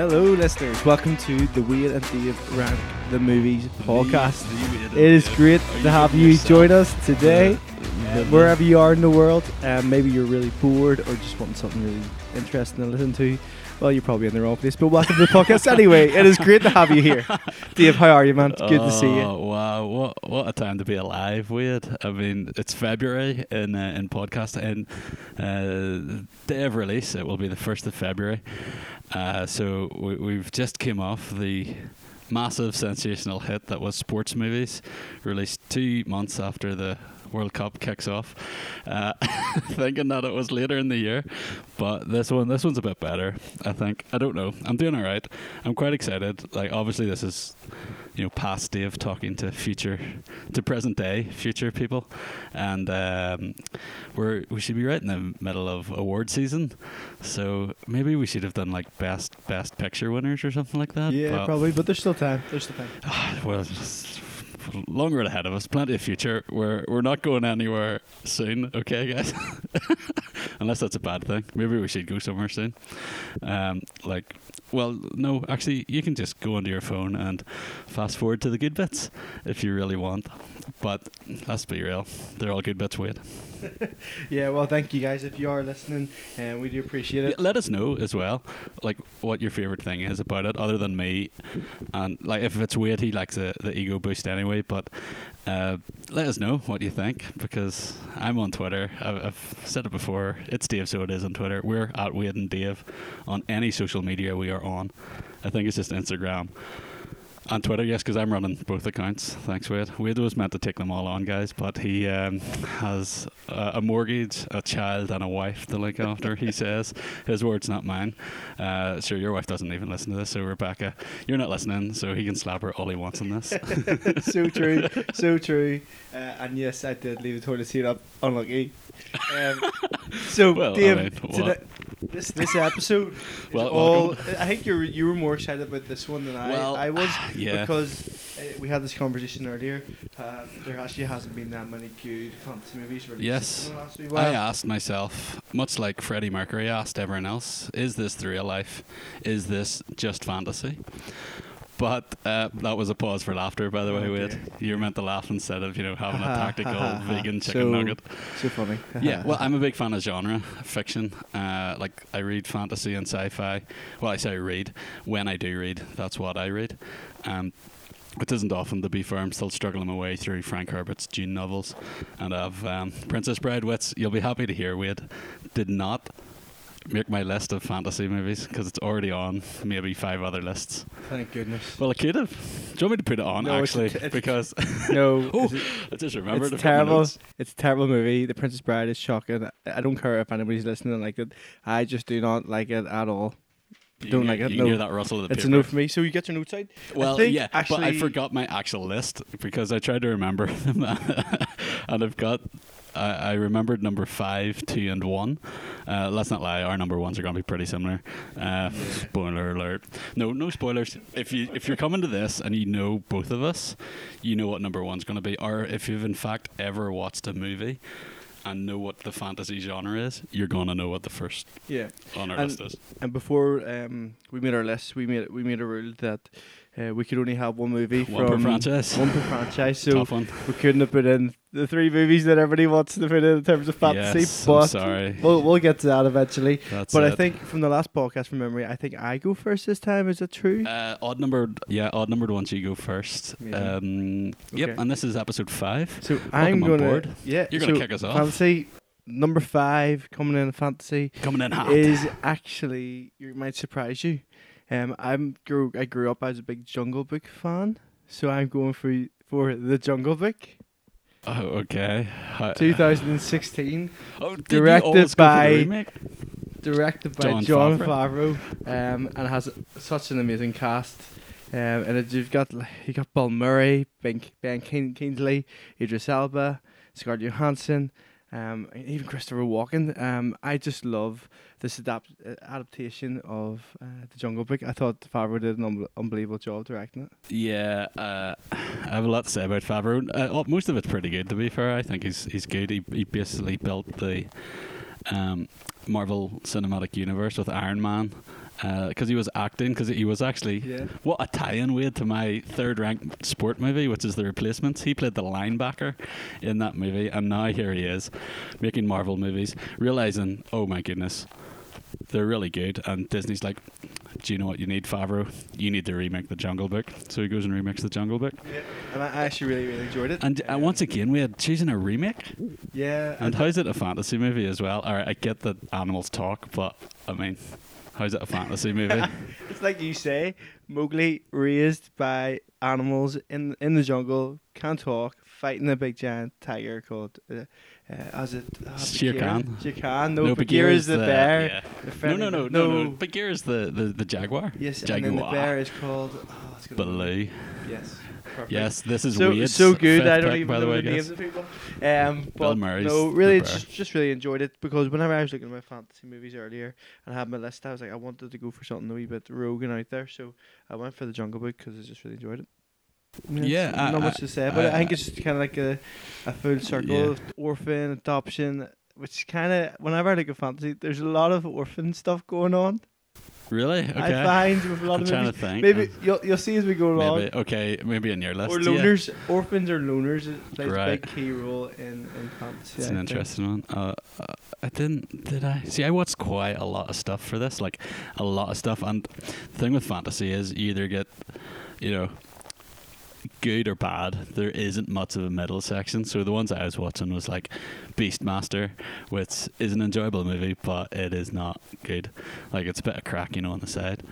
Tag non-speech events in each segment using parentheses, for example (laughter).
Hello, listeners. Welcome to the Wade and Dave Rank the Movies podcast. It is great to have you join us today, uh, wherever you are in the world. Um, maybe you're really bored or just want something really interesting to listen to. Well, you're probably in the wrong place, but welcome to the podcast anyway. It is great to have you here. (laughs) Dave, how are you, man? Good to see you. Oh, Wow, what what a time to be alive, Wade. I mean, it's February in uh, in podcast and uh, day of release. It will be the first of February. Uh, so we, we've just came off the massive sensational hit that was sports movies, released two months after the World Cup kicks off. Uh, (laughs) thinking that it was later in the year, but this one this one's a bit better. I think. I don't know. I'm doing all right. I'm quite excited. Like obviously this is you know past Dave talking to future to present day future people, and um, we're we should be right in the middle of award season, so maybe we should have done like best best picture winners or something like that. Yeah, but- probably, but there's still time. There's still time. (sighs) well, it's longer ahead of us, plenty of future. We're we're not going anywhere soon, okay, guys? (laughs) Unless that's a bad thing. Maybe we should go somewhere soon. Um, like, well, no, actually, you can just go onto your phone and fast forward to the good bits if you really want. But let's be real, they're all good bits. Wait, (laughs) Yeah, well, thank you guys if you are listening, and we do appreciate it. let us know as well, like what your favorite thing is about it, other than me. And like if it's weird, he likes the, the ego boost anyway. But uh, let us know what you think because I'm on Twitter. I've, I've said it before. It's Dave, so it is on Twitter. We're at Wade and Dave on any social media we are on. I think it's just Instagram. On Twitter, yes, because I'm running both accounts. Thanks, Wade. Wade was meant to take them all on, guys, but he um, has a, a mortgage, a child, and a wife to look after. He says his words, not mine. Uh, sure, your wife doesn't even listen to this, so Rebecca, you're not listening, so he can slap her all he wants in this. (laughs) so true, so true. Uh, and yes, I did leave the toilet seat up. Unlucky. Um, so, Well, I mean? This this episode, (laughs) Well, all. welcome. I think you were you were more excited about this one than I Well, I was (sighs) yeah. because uh, we had this conversation earlier. Uh, there actually hasn't been that many good fantasy movies released. Yes. in the last wee I asked myself, much like Freddie Mercury asked everyone else, is this the real life? Is this just fantasy? But uh, that was a pause for laughter, by the way, Oh, Wade. You were meant to laugh instead of, you know, having a (laughs) tactical (laughs) vegan chicken So- nugget. So funny. (laughs) yeah, well, I'm a big fan of genre fiction. Uh, like I read fantasy and sci-fi. Well, I say read. When I do read, that's what I read. Um, it isn't often, to be fair. I'm still struggling my way through Frank Herbert's Dune novels, and I've um, Princess Bride. Wits. You'll be happy to hear. Wade did not make my list of fantasy movies because it's already on maybe five other lists. Thank goodness. Well, I could have. Do you want me to put it on No, it's actually? t- it's- because (laughs) No, (laughs) oh, it's- I just remembered. it's to put my terrible. It's a terrible movie. The Princess Bride is shocking. I- don't care if anybody's listening and like it. I just do not like it at all. You Don't can like it, You no. hear that rustle of the It's paper. a no for me. So you get your notes out. Well, yeah, but I forgot my actual list because I tried to remember (laughs) them, and I've got. I, I remembered number five, two, and one. Uh, let's not lie; our number ones are going to be pretty similar. Uh, spoiler alert! No, no spoilers. If you if you're coming to this and you know both of us, you know what number one's going to be. Or if you've in fact ever watched a movie and know what the fantasy genre is, you're going to know what the first Yeah. on our And- list is. And before um, we made our list, we made we made a rule that uh, we could only have one movie One per from franchise. One per franchise. So Tough one. we couldn't have put in the three movies that everybody wants to put in in terms of fantasy. Yes, but I'm sorry. We'll we'll get to that eventually. That's but I think from the last podcast from memory, I think I go first this time. Is that true? Uh, odd numbered, yeah, odd numbered ones. You go first. Yeah. Um, Yep, and this is episode five. so I'm on gonna board. yeah. You're gonna so kick us off. Fantasy number five coming in fantasy. Coming in hot. is actually you might surprise you. Um, I'm grew I grew up as a big Jungle Book fan, so I'm going for for the Jungle Book, oh, okay. Hi- 2016, oh, directed you always go for the by- directed by Jon John, Favreau. Favreau, um, and has such an amazing cast. Um, and you've got you got Bill Murray, Ben, ben King, Kingsley, Idris Elba, Scarlett Johansson, um, even Christopher Walken. Um, I just love this adapt- uh, adaptation of uh, the Jungle Book. I thought Favreau did an un- unbelievable job directing it. Yeah, uh, I have a lot to say about Favreau. Uh, oh, most of it's pretty good, to be fair. I think he's he's good. He he basically built the um, Marvel Cinematic Universe with Iron Man because he was acting. Because he was actually Yeah. what a tie-in we had to my third-ranked sport movie, which is The Replacements. He played the linebacker in that movie, and now here he is making Marvel movies, realizing, oh my goodness, they're really good. And Disney's like, do you know what you need, Favreau? You need to remake The Jungle Book. So he goes and remakes The Jungle Book. Yeah, And I actually really, really enjoyed it. And uh, once again, we had choosing a remake. yeah, And how's it a fantasy movie as well? All right, I get that animals talk, but I mean, how's it a fantasy (laughs) movie? it's like you say, Mowgli raised by animals in in the jungle, can't talk, fighting a big giant tiger called. Uh, uh, is it uh, Shere? Khan. Shere Khan. No, No, Bagheera is the, bear. No, no, no, no, no. Bagheera is the, the, the jaguar. Yes, jaguar. and then the bear is called. Oh, Baloo. Yes. Perfect. Yes, this is so weird. so good. I don't pick, even know the way, the names of people. Um, Bill but Murray's no, really, just, just really enjoyed it because whenever I was looking at my fantasy movies earlier and I had my list, I was like, I wanted to go for something a wee bit rogue and out there, so I went for the Jungle Book because I just really enjoyed it. I Yeah, I- not I- much to say, but I, I- think it's kind of like a, a full circle Yeah. of orphan adoption, which kind of whenever I look at fantasy, there's a lot of orphan stuff going on. Really? Okay. I find with a lot I'm of trying movies. to think. Maybe you'll you'll see as we go along. Maybe okay, maybe in your list. Or yeah. loners, orphans or loners plays a Right. big key role in in fantasy. It's I an think. interesting one. Uh, uh, I didn't, did I? See, I watched quite a lot of stuff for this, like a lot of stuff. And the thing with fantasy is you either get, you know, good or bad. There isn't much of a middle section. So the ones I was watching was like Beastmaster, which is an enjoyable movie, but it is not good. Like it's a bit of crack, you know, on the side.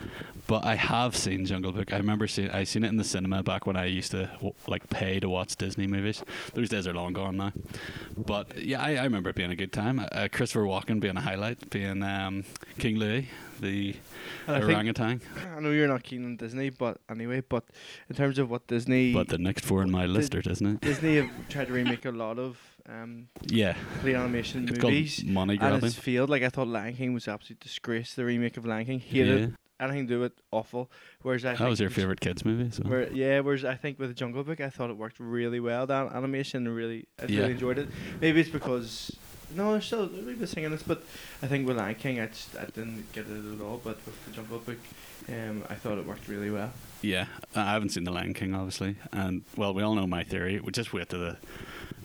But I have seen Jungle Book. I remember seeing I seen it in the cinema back when I used to like pay to watch Disney movies. Those days are long gone now. But yeah, I, I remember it being a good time. Uh, Christopher Walken being a highlight, being um, King Louis, the And I think- orangutan. I know you're not keen on Disney, but anyway, but in terms of what Disney But the next four in my list are Disney. Disney have tried to remake a lot of um Yeah, complete animation it's movies. money And it's failed. Like I thought Lion King was absolute disgrace. The remake of Lion King, hated Yeah, it. Anything to do with it, awful. Whereas I that was your favorite kids movie. So. Where, yeah, whereas I think with the Jungle Book, I thought it worked really well. That animation, really, I Yeah. really enjoyed it. Maybe it's because no, there's still a wee bit singing this, but I think with Lion King, I just I didn't get it at all. But with the Jungle Book, um, I thought it worked really well. Yeah, I haven't seen The Lion King, obviously, and well, we all know my theory. We just wait to the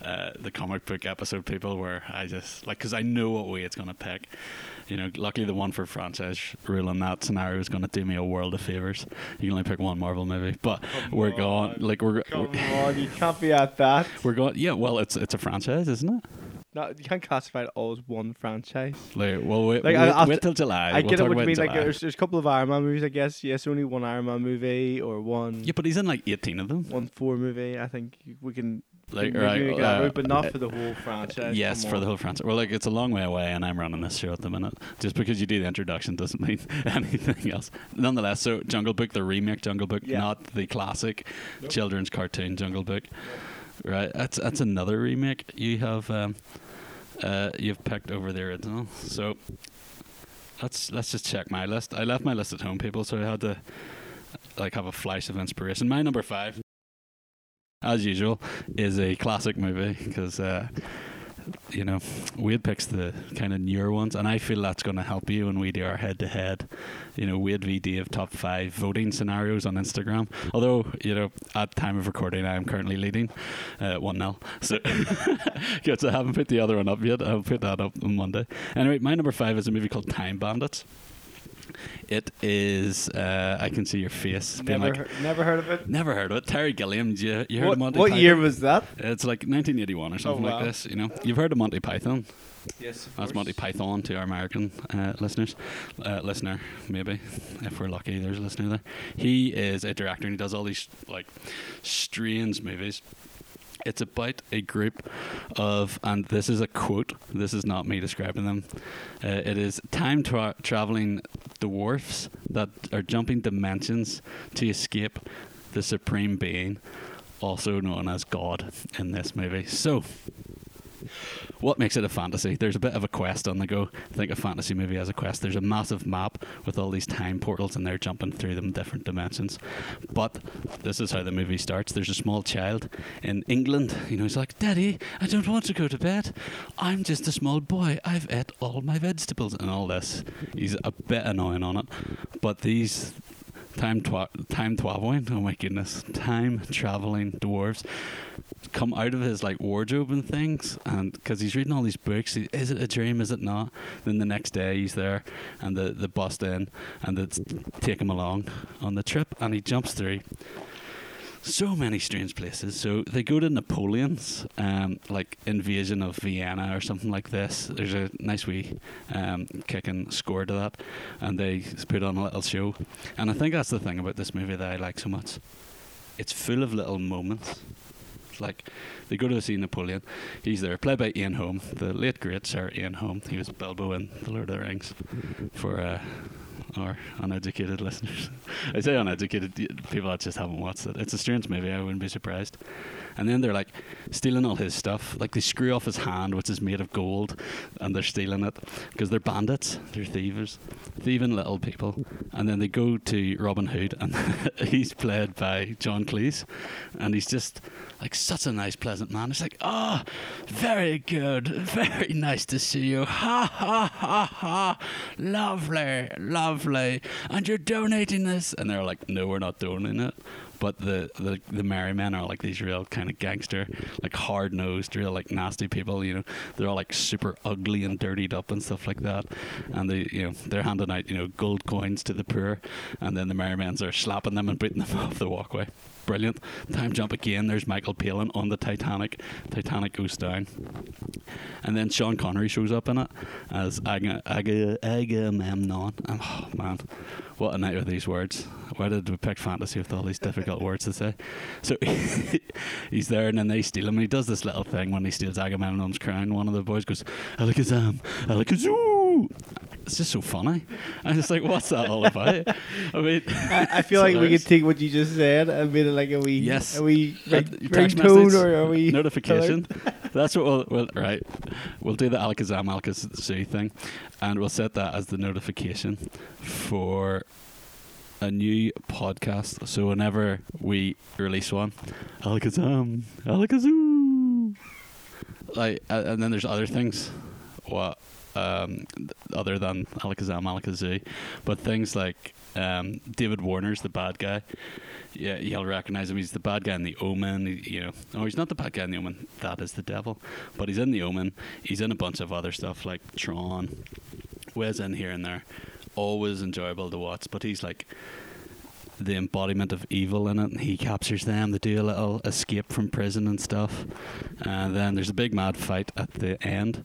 uh, the comic book episode, people, where I just like because I know what way it's gonna pick. You know, luckily the one for franchise rule in that scenario is gonna do me a world of favors. You can only pick one Marvel movie, but Come we're on. going like we're Come on, you can't be at that. (laughs) we're going. Yeah, well, it's it's a franchise, isn't it? No, you can't classify it all as one franchise. Like, well, wait, Like, wait, I- wait till July. I we'll get it what you mean. Like there's, there's a couple of Iron Man movies, I guess. Yes, only one Iron Man movie or one yeah, but he's in like eighteen of them. one four movie. I think we can Like, right, that uh, route, but not for the whole franchise. Yes, for the whole franchise. Well, like it's a long way away, and I'm running this show at the minute. Just because you do the introduction doesn't mean (laughs) anything else. Nonetheless, so Jungle Book, the remake Jungle Book, Yeah. not the classic Nope. children's cartoon Jungle Book. Right, that's that's another remake you have um, uh, you've picked over the original. So let's let's just check my list. I left my list at home, people, so I had to like have a flash of inspiration. My number five, as usual, is a classic movie because. Uh, you know, Wade picks the kind of newer ones, and I feel that's going to help you when we do our head to head. You know, Wade v Dave top five voting scenarios on Instagram. Although, you know, at time of recording, I am currently leading uh, 1 0. So, (laughs) good, so I haven't put the other one up yet. I'll put that up on Monday. Anyway, my number five is a movie called Time Bandits. It is, uh, I can see your face being Never, like, heard, never heard of it. never heard of it. Terry Gilliam, you, you heard What, of Monty what Python? year was that? It's like 1981 or something Oh, wow. like this. You know, you've heard of Monty Python. Yes, of That's Monty Python to our American uh, listeners. Uh, listener, maybe if we're lucky, there's a listener there. He is a director and he does all these like strange movies. It's about a group of, and this is a quote. This is not me describing them. Uh, it is time tra- traveling dwarfs that are jumping dimensions to escape the supreme being, also known as God in this movie. So, what makes it a fantasy? There's a bit of a quest on the go. I think a fantasy movie as a quest. There's a massive map with all these time portals, and they're jumping through them different dimensions. But this is how the movie starts. There's a small child in England. You know, he's like, "Daddy, I don't want to go to bed. I'm just a small boy. I've ate all my vegetables and all this." He's a bit annoying on it, but these time twa- time traveling. Oh my goodness, time traveling dwarves come out of his like wardrobe and things, and because he's reading all these books, he, is it a dream? Is it not? Then the next day he's there, and the the bust in, and they take him along on the trip, and he jumps through so many strange places. So they go to Napoleon's, um, like invasion of Vienna or something like this. There's a nice wee um, kicking score to that, and they put on a little show. And I think that's the thing about this movie that I like so much. It's full of little moments. Like they go to see Napoleon. He's there, played by Ian Holm, the late great Sir Ian Holm. He was Bilbo in The Lord of the Rings for uh, our uneducated listeners. (laughs) I say uneducated people that just haven't watched it. It's a strange movie. I wouldn't be surprised. And then they're like stealing all his stuff. Like they screw off his hand, which is made of gold, and they're stealing it because they're bandits. They're thieves, thieving little people. And then they go to Robin Hood, and (laughs) he's played by John Cleese, and he's just like such a nice, pleasant man. It's like, oh, very good, very nice to see you. Ha ha ha ha, lovely, lovely. And you're donating this, and they're like, no, we're not donating it but the, the the merry men are like these real kind of gangster, like hard nosed, real like nasty people. You know, they're all like super ugly and dirtied up and stuff like that. And they you know they're handing out you know gold coins to the poor, and then the merry men are slapping them and beating them (laughs) off the walkway. Brilliant. Time jump again. There's Michael Palin on the Titanic. Titanic goes down. And then Sean Connery shows up in it as Aga, Aga, Agamemnon. Oh, man. What a night are these words. Why did we pick fantasy with all these difficult words to say? So (laughs) he's there and then they steal him. And he does this little thing when he steals Agamemnon's crown. One of the boys goes, Alakazam, Alakazoo it's just so funny. I'm just like, what's that all about? (laughs) I mean, I, I feel like we could take what you just said and it like a we, yes, a wee ring, ringtone or a wee notification. (laughs) That's what we'll, we'll right. We'll do the Alakazam Alakazoo thing, and we'll set that as the notification for a new podcast. So whenever we release one, Alakazam, Alakazoo, like, and then there's other things. What um, other than Alakazam, Alakazoo, but things like um, David Warner's the bad guy. Yeah, you'll recognize him. He's the bad guy in The Omen. You know, oh, he's not the bad guy in The Omen. That is the devil. But he's in The Omen. He's in a bunch of other stuff like Tron. Where's in here and there. Always enjoyable to watch. But he's like the embodiment of evil in it. He captures them. They do a little escape from prison and stuff. And then there's a big mad fight at the end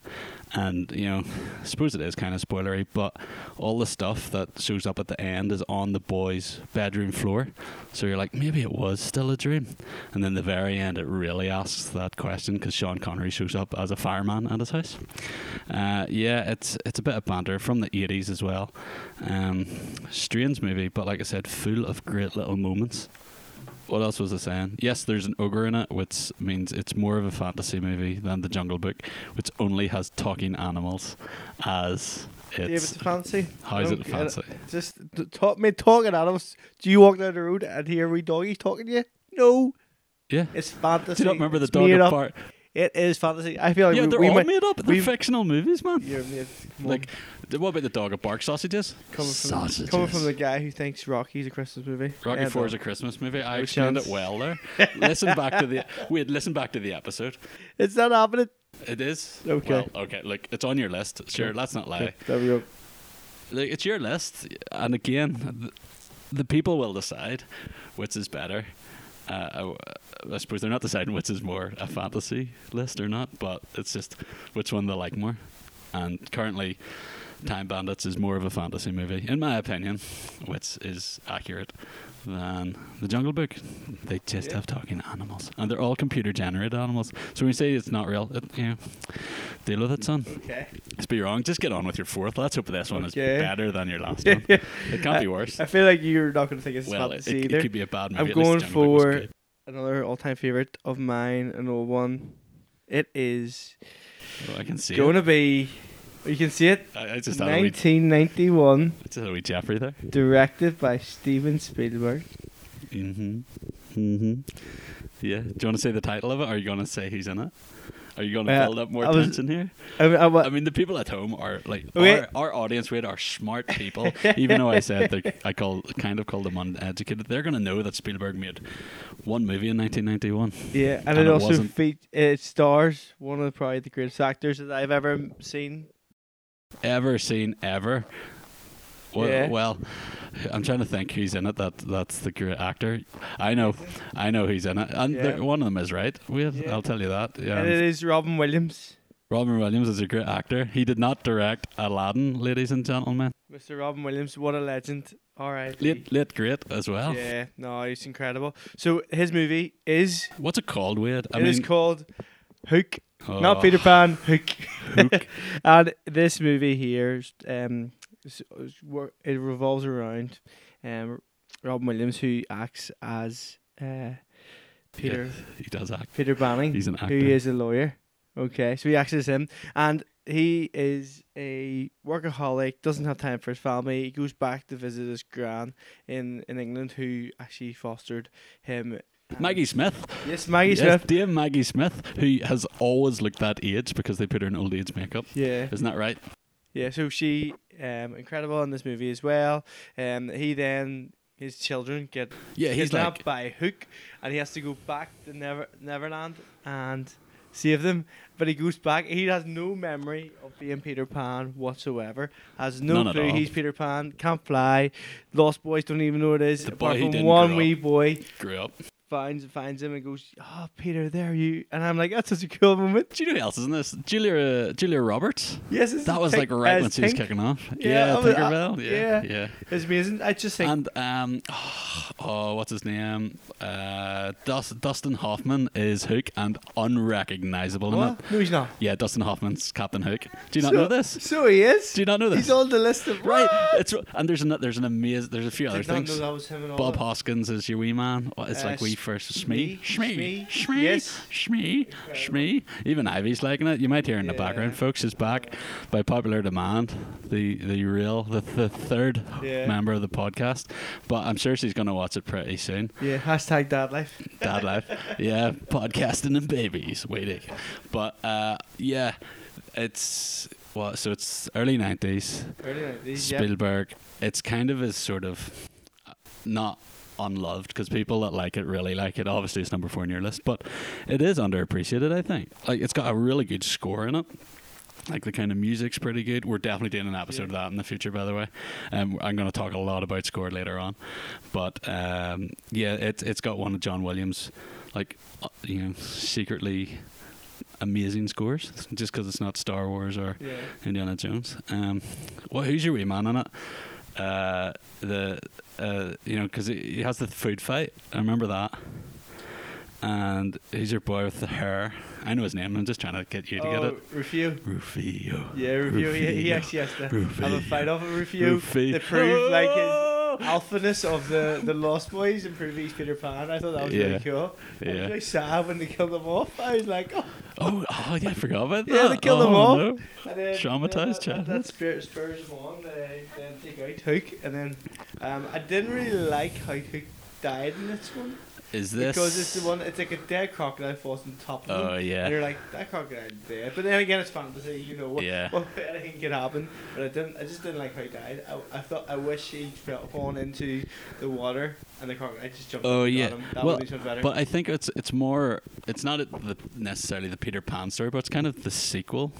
and you know, I suppose it is kind of spoilery, but all the stuff that shows up at the end is on the boy's bedroom floor. So you're like, maybe it was still a dream. And then the very end, it really asks that question because Sean Connery shows up as a fireman at his house. Uh, yeah, it's it's a bit of banter from the 80s as well. Um, strange movie, but like I said, full of great little moments what else was I saying? Yes, there's an ogre in it, which means it's more of a fantasy movie than The Jungle Book, which only has talking animals as its. David's fancy. How is it fancy? Just talk me talking animals. Do you walk down the road and hear wee doggies talking to you? No. Yeah. It's fantasy. Do you not remember the dog part? It is fantasy. I feel like yeah, we, they're we all might, made up. They're fictional movies, man. You're made, like, what about the dog of bark sausages? Coming from, sausages. coming from the guy who thinks Rocky's a Christmas movie. Rocky Four is a Christmas movie. I explained it well there. (laughs) listen back to the wait. Listen back to the episode. It's not happening. It is. Okay. Well, okay. Look, it's on your list. Sure. Okay. Let's not lie. Okay. There we go. Like, it's your list, and again, the, the people will decide which is better. Uh, I, I, suppose they're not deciding which is more a fantasy list or not, but it's just which one they like more. And currently, Time Bandits is more of a fantasy movie, in my opinion, which is accurate than the Jungle Book. They just yeah. have talking animals, and they're all computer generated animals. So when you say it's not real, it, you know, deal with it, son. Okay. Let's be wrong. Just get on with your fourth. Let's hope this one okay. is better than your last (laughs) one. It can't I, be worse. I feel like you're not going to think it's well, fantasy it, either. It could be a bad movie. I'm going for another all-time favorite of mine, an old one. It is Oh, I can see going it. to be. You can see it. I, I just had a wee, 1991, just had a wee Jeffrey there. directed by Steven Spielberg. Mhm. Mhm. Yeah. Do you want to say the title of it, or are you going to say who's in it? Are you going to Uh, build up more I was- tension here? I, mean, I, wa- I mean, the people at home are like our, our audience. Rate are smart people. (laughs) Even though I said they, I call kind of called them uneducated, they're going to know that Spielberg made one movie in 1991. yeah, and, and it it also wasn't- fe- it stars one of probably the greatest actors that I've ever m- seen. Ever seen ever? Well, Yeah. well, I'm trying to think who's in it. That that's the great actor. I know, I know who's in it, and Yeah. one of them is right. Wait, Yeah. I'll tell you that. Yeah, And it is Robin Williams, Robin Williams is a great actor. He did not direct Aladdin, ladies and gentlemen. Mr. Robin Williams. What a legend! All right. Late, late great as well. Yeah, no, he's incredible. So his movie is What's it called, Weird? I it is mean, called Hook, oh, not Peter Pan. (laughs) Hook. Hook. (laughs) and this movie here, um, s- s- wor- it revolves around um Robin Williams who acts as uh Peter Yeah, (laughs) he does act. Peter Banning, He's an who actor. is a lawyer. Okay, so he acts as him, and he is a workaholic. Doesn't have time for his family. He goes back to visit his gran in in England, who actually fostered him. Maggie Smith. Yes, Maggie yes, Smith. Dear Maggie Smith, who has always looked that age because they put her in old age makeup. Yeah, Isn't that right? yeah. So she, um, incredible in this movie as well. Um, he then his children get Yeah, he's kidnapped like by Hook, and he has to go back to Never Neverland and save them. But he goes back. He has no memory of being Peter Pan whatsoever. Has no None clue he's Peter Pan. Can't fly. Lost boys don't even know what it is. The apart boy who from didn't one grow wee boy grew up. Finds finds him and goes, "Oh, Peter, there you." And I'm like, "That's such a cool moment." Do you know who else is in this? Julia Julia Roberts. Yes, it's That was Tink- like right when she was kicking off. Yeah, Yeah, I was- I- Tinkerbell. Yeah, yeah. yeah. It's amazing. I just think And um, (sighs) oh, what's his name? Uh, Dus- Dustin Hoffman is Hook and unrecognizable in what? No, he's not. Yeah, Dustin Hoffman's Captain Hook. Do you not so, know this? So he is. Do you not know this? He's on the list of right. What? It's and there's an there's an amazing there's a few other Did not know things. that was him at all. Bob Hoskins is your wee man. It's Uh, like we Sh- first Shmee, Shmee, Shmee, yes. Shmee, Shmee. Even Ivy's liking it. You might hear in the Yeah. background, folks. Is back by popular demand. The the real the, the third Yeah. member of the podcast. But I'm sure she's gonna watch it pretty soon. Yeah, hashtag dad life. (laughs) Dad life. Yeah, podcasting and babies. Waiting. But uh, yeah, it's well. So it's early nineties. Early 90s, yeah. Spielberg. It's kind of his sort of uh, not unloved because people that like it really like it. Obviously, it's number four on your list, but it is underappreciated. I think. Like it's got a really good score in it. Like the kind of music's pretty good. We're definitely doing an episode of that in the future, by the way. Um, I'm going to talk a lot about score later on, but um, yeah, it's it's got one of John Williams, like uh, you know, secretly amazing scores. Just because it's not Star Wars or Yeah. Indiana Jones. Um, well, who's your wee man in it? Uh, the uh, you know, because he he has the food fight. I remember that. And he's your boy with the hair? I know his name. I'm just trying to get you to get oh, it. Rufio. Rufio. Yeah, Rufio. He, he actually has to have a Rufio. fight off with Rufio Rufio. to prove like his! Alphaness of the, the Lost Boys and prove he's Peter Pan. I thought that was Yeah. really cool. I was Yeah. really sad when they killed him off. I was like, oh. Oh, oh, yeah, I forgot about that. Yeah, they killed oh, off. no. And then, Traumatised then that, that, spirit spurs him on. They then take out Hook, and then um, I didn't really like how Hook died in this one Is this? because it's the one. It's like a dead crocodile falls on top of him. Oh, yeah. And you're like, that crocodile's dead. But then again, it's fantasy. You know what? Yeah. What anything could happen. But I didn't. I just didn't like how he died. I, I thought I wish he fell gone into the water and the crocodile just jumped. Oh yeah, well, would be much better. but I think it's it's more it's not the, necessarily the Peter Pan story, but it's kind of the sequel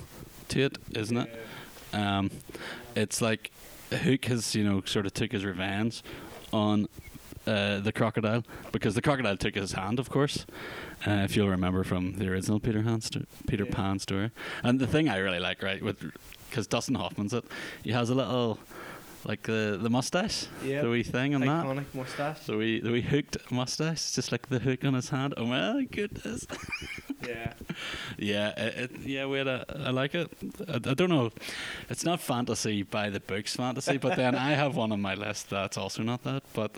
to it, isn't it? Um, it's like Hook has you know sort of took his revenge on uh, the crocodile because the crocodile took his hand, of course. Uh, if you'll remember from the original Peter Pan, sto- Peter Yeah. Pan story, and the thing I really like, right, with because Dustin Hoffman's it, he has a little like the the mustache, Yeah. the wee thing and that. Iconic mustache. So we the we hooked mustache, just like the hook on his hand. Oh my goodness! (laughs) yeah. yeah, it, it, yeah. Wait, I, I like it. I, I don't know. It's not fantasy by the books fantasy, but then I have one on my list that's also not that. But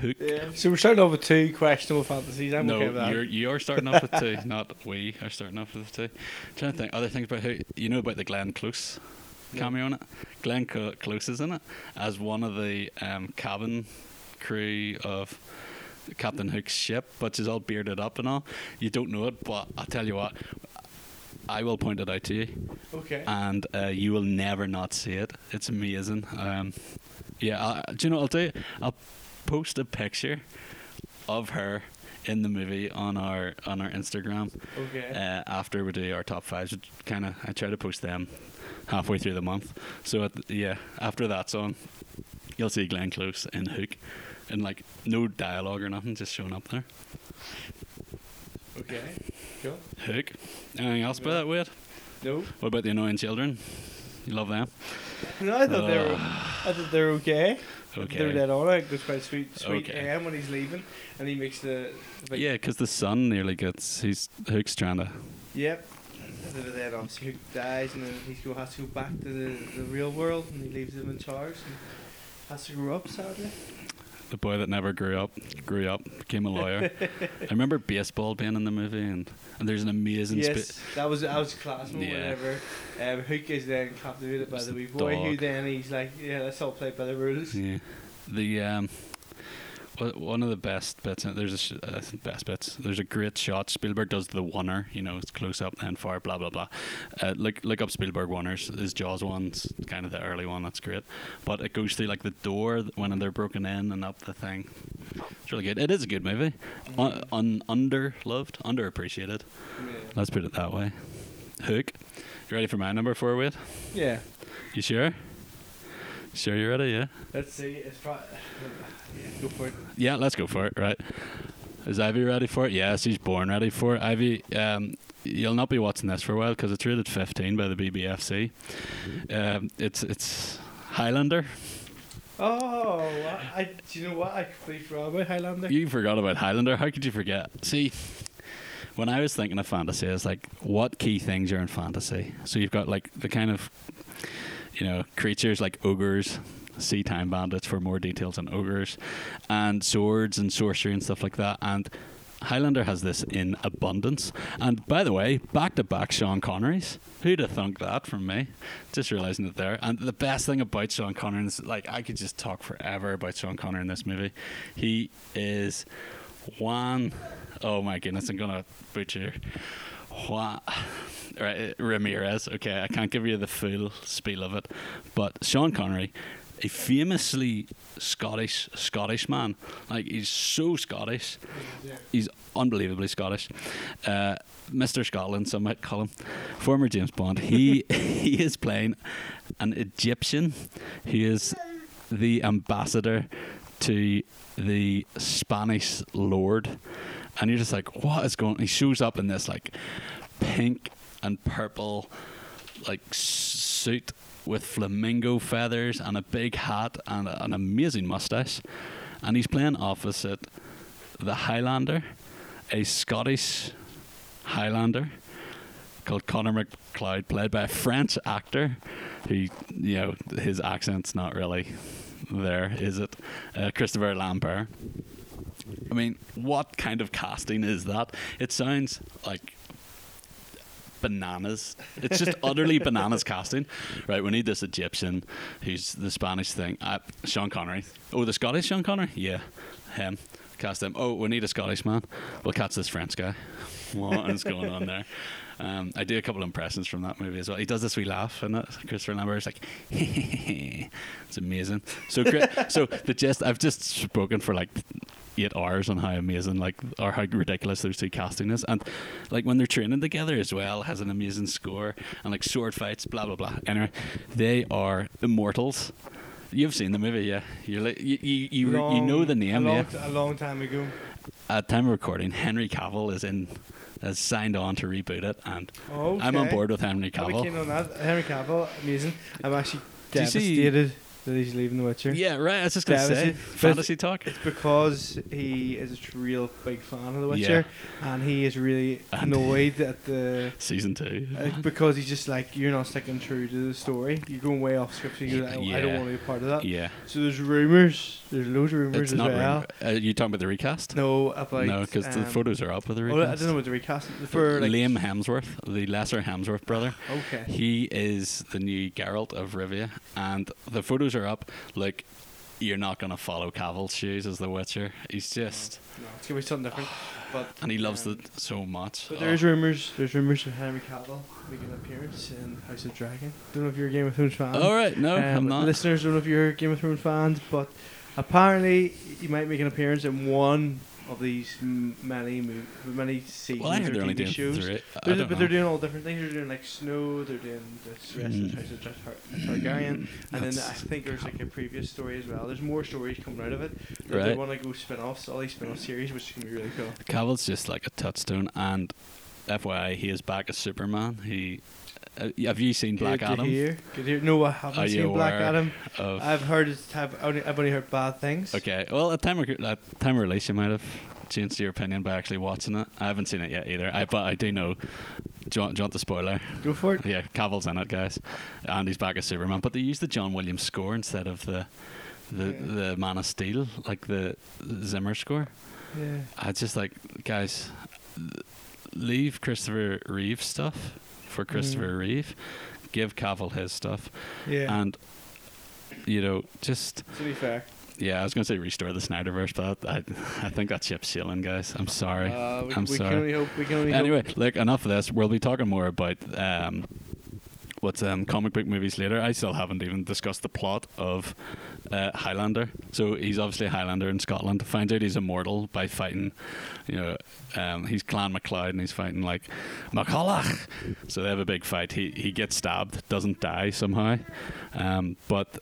Hook. Yeah. So we're starting off with two questionable fantasies. I'm no, okay with that. you're you're starting off with two, (laughs) not we are starting off with two. I'm trying to think other things about who you know about the Glenn Close No. cameo in it. Glenn Cl- Close is in it as one of the um, cabin crew of Captain Hook's ship, but she's all bearded up and all. You don't know it, but I'll tell you what. I will point it out to you, okay. and uh, you will never not see it. It's amazing. Um, yeah, I, do you know? what I'll do. I'll post a picture of her in the movie on our on our Instagram okay. uh, after we do our top fives. Kind of, I try to post them halfway through the month. So at, yeah, after that's on, you'll see Glenn Close in Hook, and like no dialogue or nothing, just showing up there. okay. Cool. Hook. Anything else about that, weird? No. What about the annoying children? You love them? No, I thought they were. I thought they were okay. They're dead on. Like it's quite sweet, sweet Okay. M when he's leaving, and he makes the. the Yeah, because the son nearly gets. He's Hook's trying to. Yep. And then obviously Hook dies, and then he has to go back to the, the real world, and he leaves him in charge, and has to grow up sadly. The boy that never grew up, grew up, became a lawyer. (laughs) I remember baseball being in the movie, and, and there's an amazing. yes, spe- that was that was class Yeah. whenever um, Hook is then captivated by the wee boy, who then he's like, yeah, let's all play by the rules. Yeah, the um, one of the best bits. There's a sh- uh, best bits. There's a great shot. Spielberg does the oneer. You know, it's close up and far. Blah blah blah. Uh, look look up Spielberg oneers. His Jaws one's kind of the early one. That's great. But it goes through like the door when they're broken in and up the thing. It's really good. It is a good movie. Un- un- under loved, underappreciated. Yeah. Let's put it that way. Hook. You ready for my number four, Wade? yeah. You sure? Sure you're ready, yeah? Let's see. It's probably. Yeah, go for it. Yeah, let's go for it, right? Is Ivy ready for it? Yes, he's born ready for it. Ivy, um, you'll not be watching this for a while because it's rated 15 by the BBFC. Um, it's it's Highlander. Oh, I, do you know what? I completely forgot about Highlander. You forgot about Highlander. How could you forget? See, when I was thinking of fantasy, I was like, what key things are in fantasy? So you've got like the kind of, you know, creatures like ogres, sea time bandits for more details on ogres, and swords and sorcery and stuff like that. And Highlander has this in abundance. And by the way, back to back Sean Connery's. Who'd have thunk that from me? Just realizing it there. And the best thing about Sean Connery is like I could just talk forever about Sean Connery in this movie. He is Juan. Oh my goodness, I'm gonna butcher Juan. Right, Ramirez. Okay, I can't give you the full spiel of it, but Sean Connery, a famously Scottish Scottish man, like he's so Scottish he's unbelievably Scottish. Uh, Mr. Scotland, some might call him. Former James Bond. He (laughs) he is playing an Egyptian. He is the ambassador to the Spanish Lord, and you're just like, what is going? He shows up in this like pink and purple like suit with flamingo feathers and a big hat and a, an amazing mustache, and he's playing opposite the Highlander, a Scottish Highlander called Connor MacLeod, played by a French actor who, you know, his accent's not really there, is it? Uh, Christopher Lambert. I mean, what kind of casting is that? It sounds like bananas. It's just utterly (laughs) bananas casting. Right, we need this Egyptian who's the Spanish thing. Uh, Sean Connery. Oh, the Scottish Sean Connery? Yeah, him. Cast him. Oh, we need a Scottish man. We'll catch this French guy. (laughs) What is going on there? Um, I do a couple of impressions from that movie as well. He does this wee laugh it. Christopher Lambert's like, (laughs) it's amazing. So, great. so the gist I've just spoken for like eight hours on how amazing, like, or how ridiculous those two casting is, and like when they're training together as well, has an amazing score and like sword fights, blah blah blah. Anyway, they are immortals. You've seen the movie, yeah? You're like, you you you, you know the name, a long, yeah? a long time ago. At time of recording, Henry Cavill is in, has signed on to reboot it, and I'm on board with Henry Cavill. on that. Henry Cavill, amazing. I'm actually Do you see- devastated that he's leaving The Witcher. Yeah, right. I was just gonna say Devastated. fantasy talk. It's because he is a real big fan of The Witcher, and he is really And- annoyed at the. Season two. uh, because he's just like you're not sticking true to the story. You're going way off script. So you're like, I don't Yeah. want to be part of that. yeah, So there's rumors. There's loads of rumors it's as not. well. Rumor. Uh, you talking about the recast? No, about no, because the um, photos are up with the Oh, recast. I don't know what the recast for. Like, Liam Hemsworth, the lesser Hemsworth brother. (sighs) Okay. He is the new Geralt of Rivia, and the photos are up. Like, you're not gonna follow Cavill's shoes as The Witcher. He's just, No, it's gonna be something different. (sighs) But and he loves um, it so much. But Oh. there's rumors. There's rumors of Henry Cavill making an appearance in House of Dragon. Don't know if you're a Game of Thrones fan. All right, no, Um, I'm not. Listeners, don't know if you're Game of Thrones fans, but apparently he might make an appearance in one of these many mo- many seasons well, I heard or they're only TV doing shows. three. I But, don't but know. they're doing all different things. They're doing like Snow. They're doing this rest of. House of Tar- Targaryen, and then I think there's like a previous story as well. There's more stories coming out of it. That They want to go spin-offs, all these spin-off series, which is gonna be really cool. Cavill's just like a touchstone, and FYI, he is back as Superman. He, Uh, have you seen Black Adam? hear. Good hear. No, I haven't Are you seen Black Adam. I've heard it's have only I've only heard bad things. Okay. Well, at time of, at time of release, you might have changed your opinion by actually watching it. I haven't seen it yet either. I but I do know. Do you want, do you want the spoiler? Go for it. Yeah, Cavill's in it, guys, and he's back as Superman. But they used the John Williams score instead of the the Yeah. the Man of Steel, like the Zimmer score. Yeah. I just like guys, leave Christopher Reeve stuff for Christopher Reeve. Give Cavill his stuff, Yeah. and you know, just to be fair. yeah, I was gonna say restore the Snyderverse, but I, I think that ship's sailing, guys. I'm sorry. Uh, we, I'm we sorry. can only hope. We can only Anyway, hope. look, enough of this. We'll be talking more about um, what's um, comic book movies later. I still haven't even discussed the plot of uh, Highlander. So he's obviously a Highlander in Scotland. Finds out he's immortal by fighting, you know, um, he's Clan MacLeod and he's fighting like MacCollach. So they have a big fight. He he gets stabbed, doesn't die somehow, um, but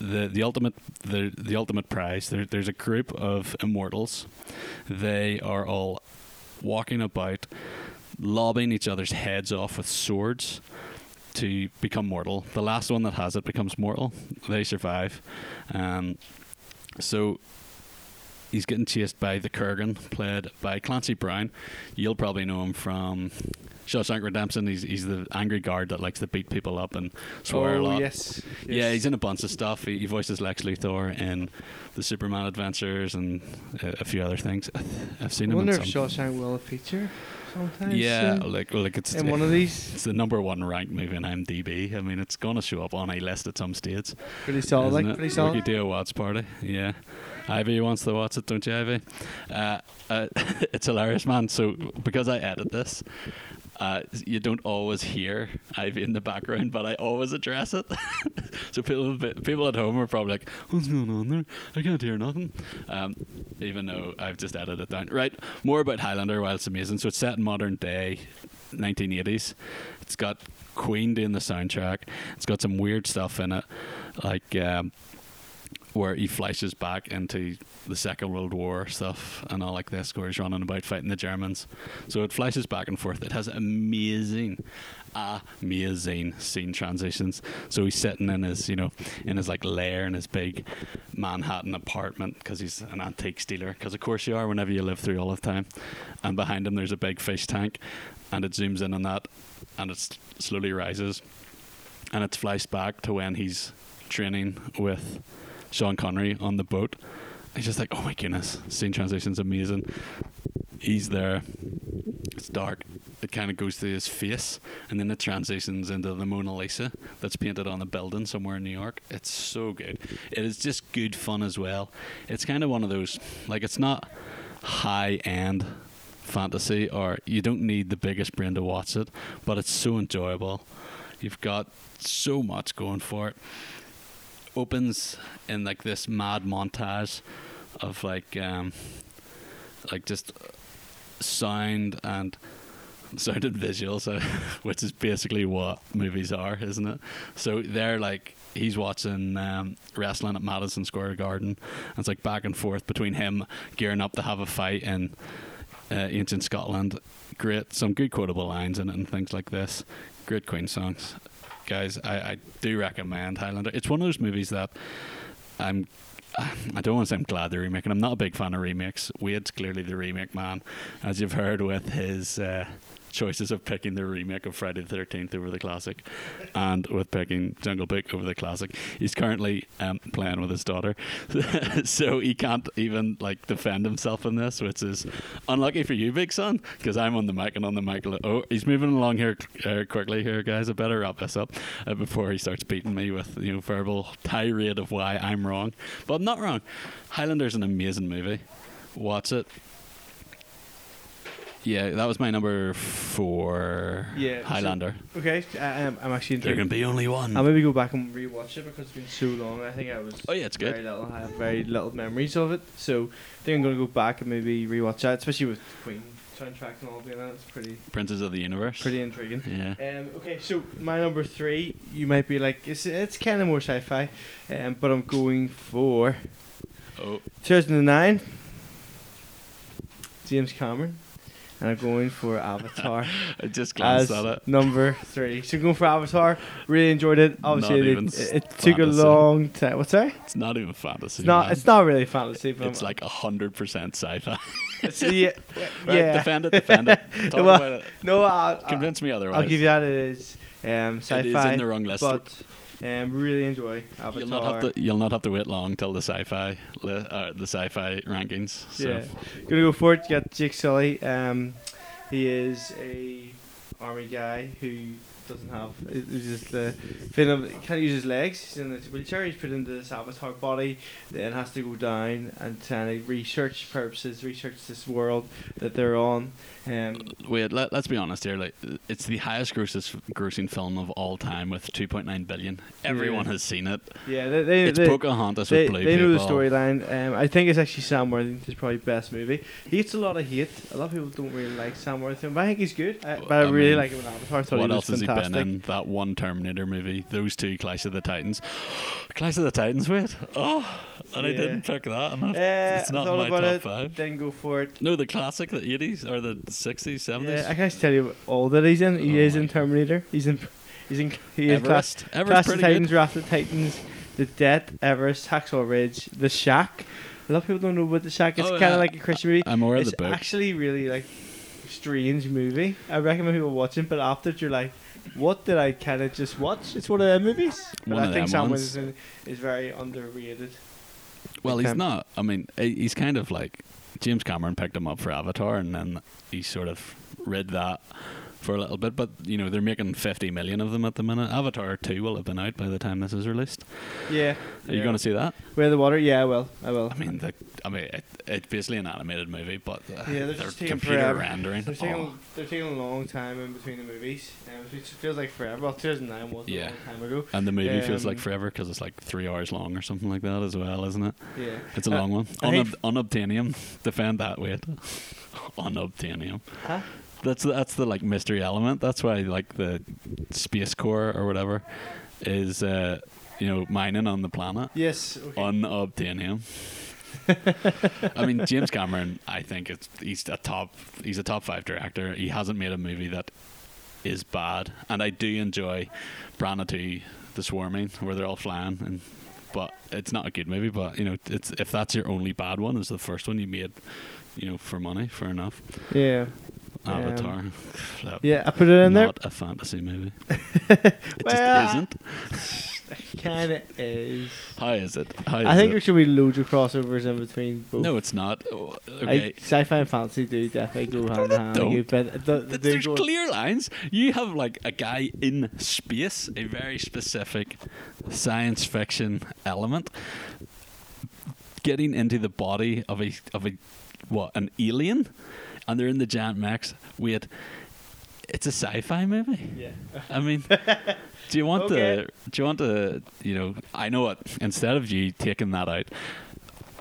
the the ultimate the the ultimate prize. There, there's a group of immortals. They are all walking about, lobbing each other's heads off with swords to become mortal. The last one that has it becomes mortal. They survive. Um, so he's getting chased by the Kurgan, played by Clancy Brown. You'll probably know him from Shawshank Redemption. He's he's the angry guard that likes to beat people up and swear a oh lot. yes. Yeah, he's in a bunch of stuff. He, he voices Lex Luthor in the Superman Adventures and a, a few other things. I've seen him. I wonder if. Shawshank will feature Yeah, like like it's in one of these. it's the number one ranked movie in IMDb. I mean, it's gonna show up on a list at some stage. Pretty solid. Like it? pretty solid. could do a watch party. Yeah. Ivy wants to watch it, don't you, Ivy? Uh, uh, (laughs) it's hilarious, man. So because I edit this, uh, you don't always hear Ivy in the background, but I always address it. (laughs) so people people at home are probably like, "What's going on there? I can't hear nothing." Um, even though I've just edited it down. Right, more about Highlander. While it's amazing, so it's set in modern day, 1980s. It's got Queen doing the soundtrack. It's got some weird stuff in it, like. Um, where he flashes back into the Second World War stuff and all like this, where he's running about fighting the Germans. So it flashes back and forth. It has amazing, amazing scene transitions. So he's sitting in his, you know, in his like lair in his big Manhattan apartment because he's an antique dealer. Because of course you are whenever you live through all of time. And behind him there's a big fish tank, and it zooms in on that, and it slowly rises, and it's flashed back to when he's training with Sean Connery on the boat. He's just like, oh my goodness, scene transition's amazing. He's there. It's dark. It kind of goes to his face, and then it transitions into the Mona Lisa that's painted on a building somewhere in New York. It's so good. It is just good fun as well. It's kind of one of those, like, it's not high end fantasy, or you don't need the biggest brain to watch it, but it's so enjoyable. You've got so much going for it opens in like this mad montage of like um like just sound and sound and visuals (laughs) which is basically what movies are isn't it? So they're like he's watching um, wrestling at Madison Square Garden and it's like back and forth between him gearing up to have a fight in uh, ancient Scotland. Great some good quotable lines in it and things like this. Great Queen songs guys, I, I do recommend Highlander. It's one of those movies that I'm. I don't want to say I'm glad they're remaking. I'm not a big fan of remakes. Wade's clearly the remake man, as you've heard with his uh, choices of picking the remake of Friday the 13th over the classic and with picking Jungle Book over the classic. He's currently um, playing with his daughter, (laughs) so he can't even like defend himself in this, which is unlucky for you, big son, because I'm on the mic and on the mic. Oh, he's moving along here uh, quickly here, guys. I better wrap this up uh, before he starts beating me with you know verbal tirade of why I'm wrong. But I'm not wrong. Highlander's an amazing movie. Watch it. Yeah, that was my number four. Yeah, so- Highlander. Okay, I, I'm, I'm actually there can be only one. I'll maybe go back and rewatch it because it's been so long. I think I was. Oh, yeah, it's good. Very little. I have very little memories of it, so I think I'm gonna go back and maybe rewatch that, especially with Queen soundtrack and all being it. It's pretty, Princes of the Universe. pretty intriguing. Yeah. Um, okay, so my number three, you might be like, it's, it's kind of more sci-fi, um, but I'm going for Oh, 2009, James Cameron, and I'm going for Avatar (laughs) I just glanced at it. number three. So going for Avatar, really enjoyed it. Obviously, it, it, it took a long time. What's that? It's not even fantasy. It's not. man. It's not really fantasy, but It's like hundred percent sci-fi. yeah, (laughs) Right, yeah. defend it. Defend it. (laughs) Talk Well, about it. No, I'll, I'll, Convince me otherwise. I'll give you that. It is um, It sci-fi, is in the wrong list. but um, really enjoy Avatar. You'll not have to. You'll not have to wait long till the sci-fi, li- uh, the sci-fi rankings. So. Yeah, gonna go for it. You got Jake Sully. Um, he is a army guy who doesn't have. He's just the fin of can't use his legs. He's in wheelchair. He's put into this avatar body. Then has to go down and kind of research purposes, research this world that they're on. Um, Wait, let, let's be honest here. Like, it's the highest grossest grossing film of all time with 2.9 billion. Everyone Yeah. has seen it. yeah, they they, It's they, Pocahontas they, with blue they know the storyline. Um, I think it's actually Sam Worthington's probably best movie. He gets a lot of hate. A lot of people don't really like Sam Worthington, but I think he's good. I, but I, I really mean, like him in Avatar. What he else has fantastic. been in? That one Terminator movie. Those two Clash of the Titans. (gasps) Clash of the Titans. Wait. Oh, and I didn't pick that. And Uh, it's not my top it, five. Didn't go for it. No, the classic, the 80s or the 60s, 70s. Yeah, I can't tell you all that he's in. He Oh is in Terminator. He's in. He's in. He is. Everest. Everest Clash of Titans, good. Wrath of Titans, The Debt, Everest, Hacksaw Ridge, The Shack. A lot of people don't know about The Shack. It's Oh, kind of yeah. like a Christian movie. I'm aware of the book. actually really like strange movie. I recommend people watch it, but after it, you're like, what did I kind of just watch? It's one of their movies. But One I of think them Sam ones. Is very underrated. Well, he's not. I mean, he- he's kind of like James Cameron picked him up for Avatar, and then he sort of read that for a little bit. But you know, they're making fifty million of them at the minute. Avatar two will have been out by the time this is released. Yeah. Are you going to see that? Where the water? Yeah, I will. I will. I mean, the, I mean, it, it's basically an animated movie, but uh, Yeah, they're computer forever. rendering. They're taking, Oh, they're taking a long time in between the movies. Um, it feels like forever. Well, 2009 was Yeah. a long time ago. and the movie feels like Um, forever because it's like three hours long or something like that as well, isn't it? Yeah. It's a Uh, long one. I think- Unob- unobtainium. (laughs) Defend that. Wait. (laughs) unobtainium. Huh? That's that's the like mystery element. That's why like the space core or whatever is uh, you know mining on the planet. Yes. Okay. Unobtainium. (laughs) I mean James Cameron. I think it's he's a top he's a top five director. He hasn't made a movie that is bad, and I do enjoy Piranha 2, The Swarming, where they're all flying and. But it's not a good movie. But you know, it's if that's your only bad one, is the first one you made, you know, for money, fair enough. yeah. Avatar. Um, Yeah, I put it in there. not a fantasy movie. (laughs) it Well, just isn't. (laughs) Kind of is. How is it? How is I think it? there should be loads of crossovers in between both. No, it's not. Oh, I, Okay. sci-fi and fantasy do definitely go hand in (laughs) hand. don't. You the- the- There's go- clear lines. You have like a guy in space, a very specific science fiction element, getting into the body of a of a what an alien, and they're in the giant mechs. Wait, it's a sci-fi movie. Yeah. I mean, (laughs) do you want Okay. to? Do you want to? You know, I know what. Instead of you taking that out,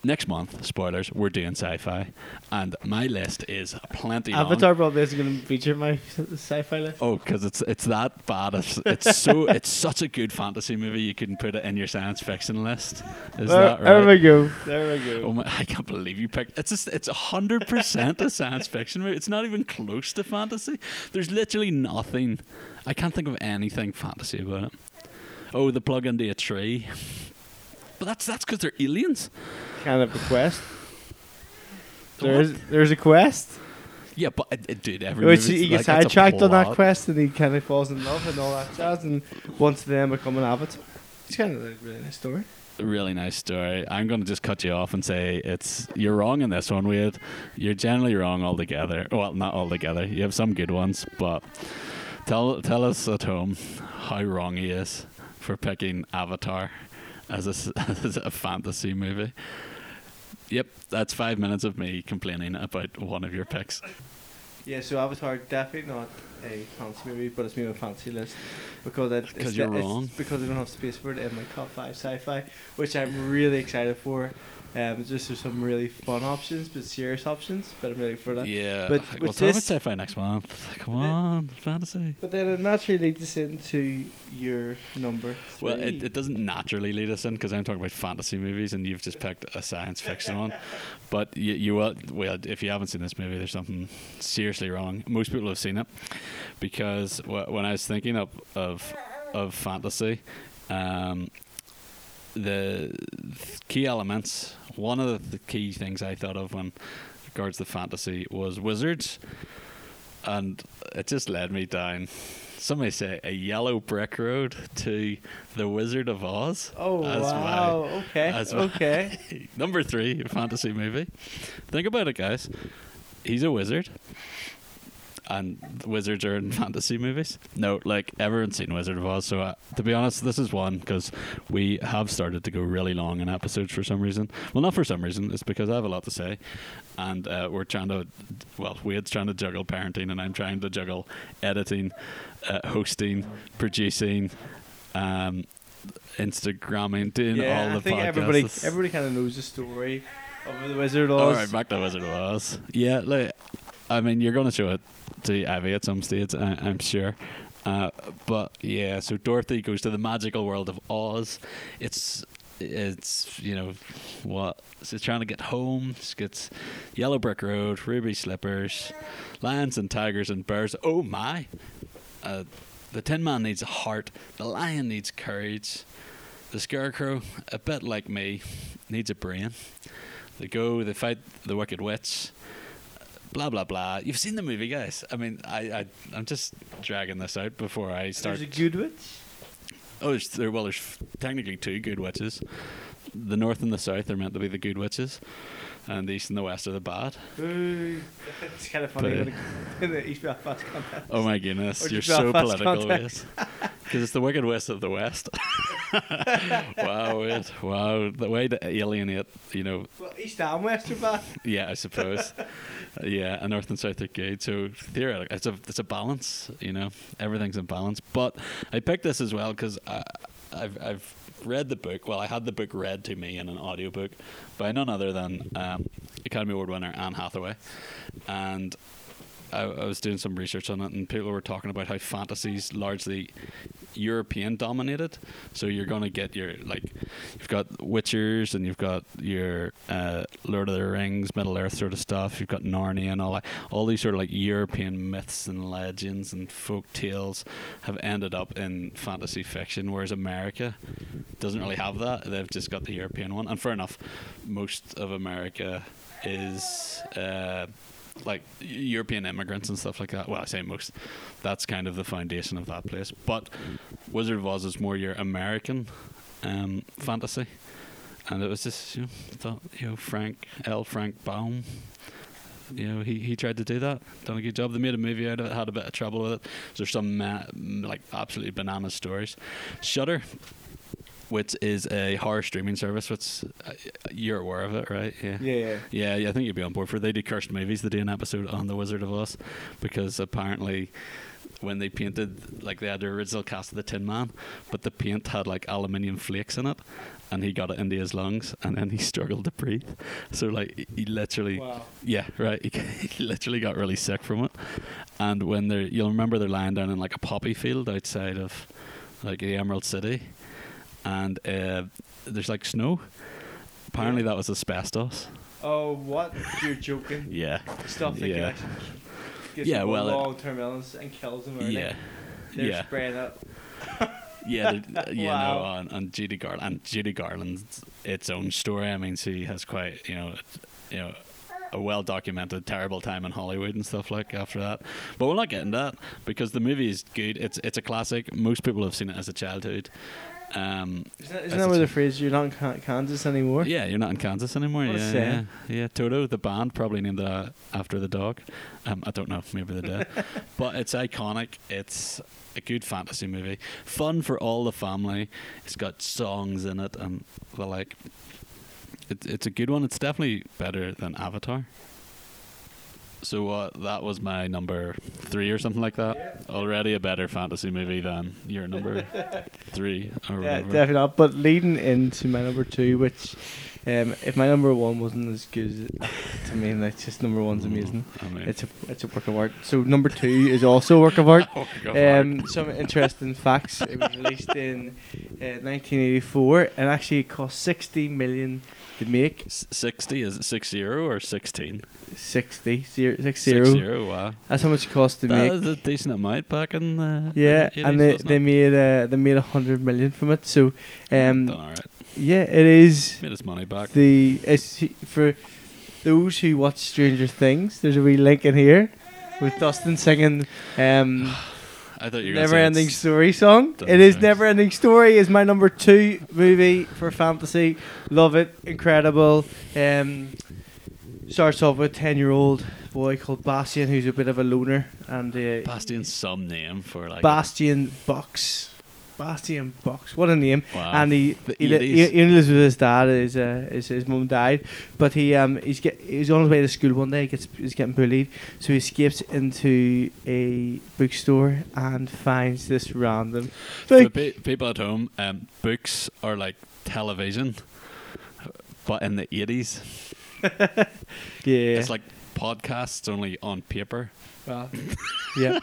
next month, spoilers, we're doing sci-fi, and my list is plenty long. Avatar probably isn't going to feature my (laughs) sci-fi list. Oh, because it's it's that bad. It's, it's so (laughs) it's such a good fantasy movie. You can put it in your science fiction list. Is there, that right? there we go. There we go. Oh my! I can't believe you picked. It's just, it's a hundred percent a science fiction movie. It's not even close to fantasy. There's literally nothing. I can't think of anything fantasy about it. Oh, the plug into a tree. But that's that's because they're aliens. Kind of a quest. (sighs) There's there's a quest. Yeah, but uh, uh, dude, every Which movie's he gets like, that's a sidetracked on that plot. quest and he kind of falls in love and all that jazz and wants them become an avatar. It's kind of a really nice story. really nice story. I'm going to just cut you off and say it's you're wrong in this one, Wade. You're generally wrong altogether. Well, not altogether. You have some good ones, but tell tell us at home how wrong he is for picking Avatar as a, (laughs) as a fantasy movie. Yep, that's five minutes of me complaining about one of your picks. Yeah, so Avatar definitely not a fancy movie, but it's made on a fantasy list because it, it's you're it's wrong. because I don't have space for it in my top five sci-fi, which I'm really excited for. Um, just there's some really fun options, but serious options, but I'm ready for that. Yeah, But we'll with talk about this- sci-fi next month. Come on, fantasy. But then it naturally leads us into your number. Well, it, it doesn't naturally lead us in because I'm talking about fantasy movies and you've just picked a science fiction one. (laughs) But you, you will, well, if you haven't seen this movie, there's something seriously wrong. Most people have seen it because when I was thinking of of, of fantasy, um, the key elements, one of the key things I thought of when regards to fantasy was wizards, and it just led me down. Somebody say a yellow brick road to the Wizard of Oz. Oh as my- wow! okay, as okay. (laughs) Number three, fantasy movie. Think about it, guys. He's a wizard. And wizards are in (laughs) fantasy movies. No, like everyone's seen Wizard of Oz. So, uh, to be honest, this is one because we have started to go really long in episodes for some reason. Well, not for some reason. It's because I have a lot to say, and uh, we're trying to. Well, Wade's trying to juggle parenting, and I'm trying to juggle editing, uh, hosting, producing, um, Instagramming, doing yeah, all the I think podcasts. everybody everybody kind of knows the story of the Wizard of Oz. right, back to Wizard of Oz. Yeah, like, I mean, you're going to show it to Abby at some stage, I, I'm sure. Uh, but yeah, so Dorothy goes to the magical world of Oz. It's it's you know what she's trying to get home. She gets yellow brick road, ruby slippers, lions and tigers and bears. Oh my! Uh, the Tin Man needs a heart. The lion needs courage. The scarecrow, a bit like me, needs a brain. They go, they fight the Wicked Witch. Blah blah blah. You've seen the movie, guys. I mean, I, I I'm just dragging this out before I start. There's a good witch. Oh, there's, there, well, there's technically two good witches. The north and the south are meant to be the good witches, and the east and the west are the bad. Ooh, (laughs) it's kind of funny But, uh, in the East Belfast context. Oh my goodness, you're so political. (laughs) Because it's the wicked west of the west. (laughs) wow, it, wow, the way to alienate, you know, Well, East and West are bad. yeah, I suppose. Yeah, a north and south are. So theoretically, it's a it's a balance. You know, everything's in balance. But I picked this as well because I've I've read the book. Well, I had the book read to me in an audiobook by none other than um, Academy Award winner Anne Hathaway, and. I, I was doing some research on it, and people were talking about how fantasy's largely European dominated. So you're gonna get your like, you've got Witchers, and you've got your uh, Lord of the Rings, Middle Earth sort of stuff. You've got Narnia and all that. All these sort of like European myths and legends and folk tales have ended up in fantasy fiction, whereas America doesn't really have that. They've just got the European one, and fair enough, most of America is. Uh, like European immigrants and stuff like that. Well, I say most. That's kind of the foundation of that place. But Wizard of Oz is more your American um, fantasy, and it was just you know, thought you know Frank L. Frank Baum. You know he, he tried to do that, done a good job. They made a movie out of it, had a bit of trouble with it. There's some ma- like absolutely banana stories. Shutter which is a horror streaming service. Which uh, you're aware of it, right? Yeah. Yeah, yeah. Yeah, yeah, I think you'd be on board for. it. They do cursed movies. They do an episode on The Wizard of Oz because apparently when they painted, like they had the original cast of the Tin Man, but the paint had like aluminium flakes in it, and he got it into his lungs, and then he (laughs) struggled to breathe. So like he- he literally, Wow. yeah, right, (laughs) he, he literally got really sick from it. And when they're, you'll remember they're lying down in like a poppy field outside of like the Emerald City, and uh, there's like snow. Apparently that was asbestos. Oh, what? You're joking. (laughs) Yeah. Stuff that Yeah. can actually gives Yeah, well, it- long-term illness and kills them. Yeah. They're yeah. spraying it. (laughs) Yeah, you (laughs) Wow. know, and, and Judy Garland, and Judy Garland's its own story. I mean, she has quite, you know, you know, a well documented terrible time in Hollywood and stuff like after that. But we're not getting that because the movie is good. It's it's a classic. Most people have seen it as a childhood. Um, Isn't that, isn't that where the phrase "You're not in Kansas anymore"? yeah, you're not in Kansas anymore. What Yeah, yeah, yeah. Toto, the band, probably named uh, after the dog. Um, I don't know, maybe they did. (laughs) but it's iconic. It's a good fantasy movie, fun for all the family. It's got songs in it, and well, like, it's it's a good one. It's definitely better than Avatar. So uh, that was my number three or something like that. Already a better fantasy movie than your number (laughs) three or Yeah, whatever. definitely not. But leading into my number two, which um, if my number one wasn't as good as to me, like just number one's amazing. I mean, It's a it's a work of art. So number two is also a work of art. (laughs) For it. Um, some interesting facts. It was released in uh, 1984 and actually it cost 60 million to make. S- 60 is it 6 0 or 16 60, zero, six 6 zero. 0 wow That's how much it cost to make. that make. is a decent amount back in the Yeah, the and they they it? made uh, they made a hundred million from it. So, um, yeah, it is made his money back the it's for those who watch Stranger Things. There's a wee link in here with Dustin singing um, (sighs) (sighs) (sighs) I thought you were Never Ending Story song. It is Never Ending Story is my number two movie for fantasy. Love it, incredible. Um, starts off with a ten year old boy called Bastian who's a bit of a loner and uh, Bastian's some name for like Bastian Bux. Bastian Box. what a name! wow. And he, he, he, he lives with his dad. His uh, his, his mum died, but he um he's get he's on his way to school one day. He gets he's getting bullied, so he escapes into a bookstore and finds this random. for pe- people at home um, books are like television but in the 80s (laughs) yeah, it's like podcasts only on paper well, (laughs) yeah.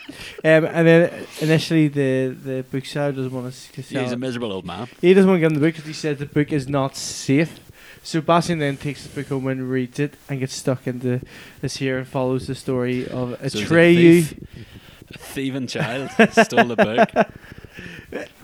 Um, and then initially the the bookseller doesn't want to yeah, sell. he's a it. miserable old man He doesn't want to give him the book because he says the book is not safe. So Bastian then takes the book home and reads it and gets stuck into this here and follows the story of So a Atreyu. thief, a thieving child stole the book (laughs)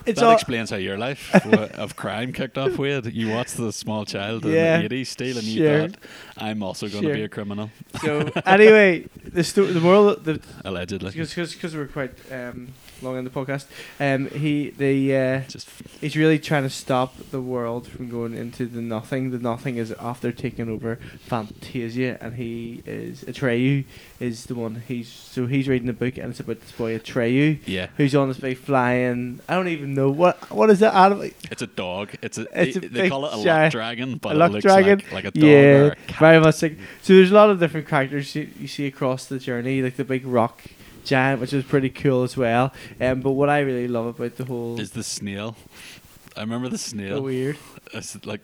It's that all, explains how your life (laughs) of crime kicked off with. You watched the small child Yeah, in the 80s steal and you sure. thought, I'm also going to Sure. be a criminal, so (laughs) anyway, the sto- the moral the allegedly. because we're quite um, long in the podcast. Um, he the uh, Just he's really trying to stop the world from going into the nothing. The nothing is after taking over Fantasia, and he is Atreyu is the one. He's so he's reading the book, and it's about this boy Atreyu yeah. who's on this big flying. I don't even know what what is that animal. It's a dog. It's a. It's they, a they call it a luck dragon, but a luck it looks dragon? like, like a dog Yeah, or a cat. very much. Like, so there's a lot of different characters you, you see across the journey, like the big rock giant, which was pretty cool as well. Um, but what I really love about the whole Is the snail? I remember the the snail. weird. It's like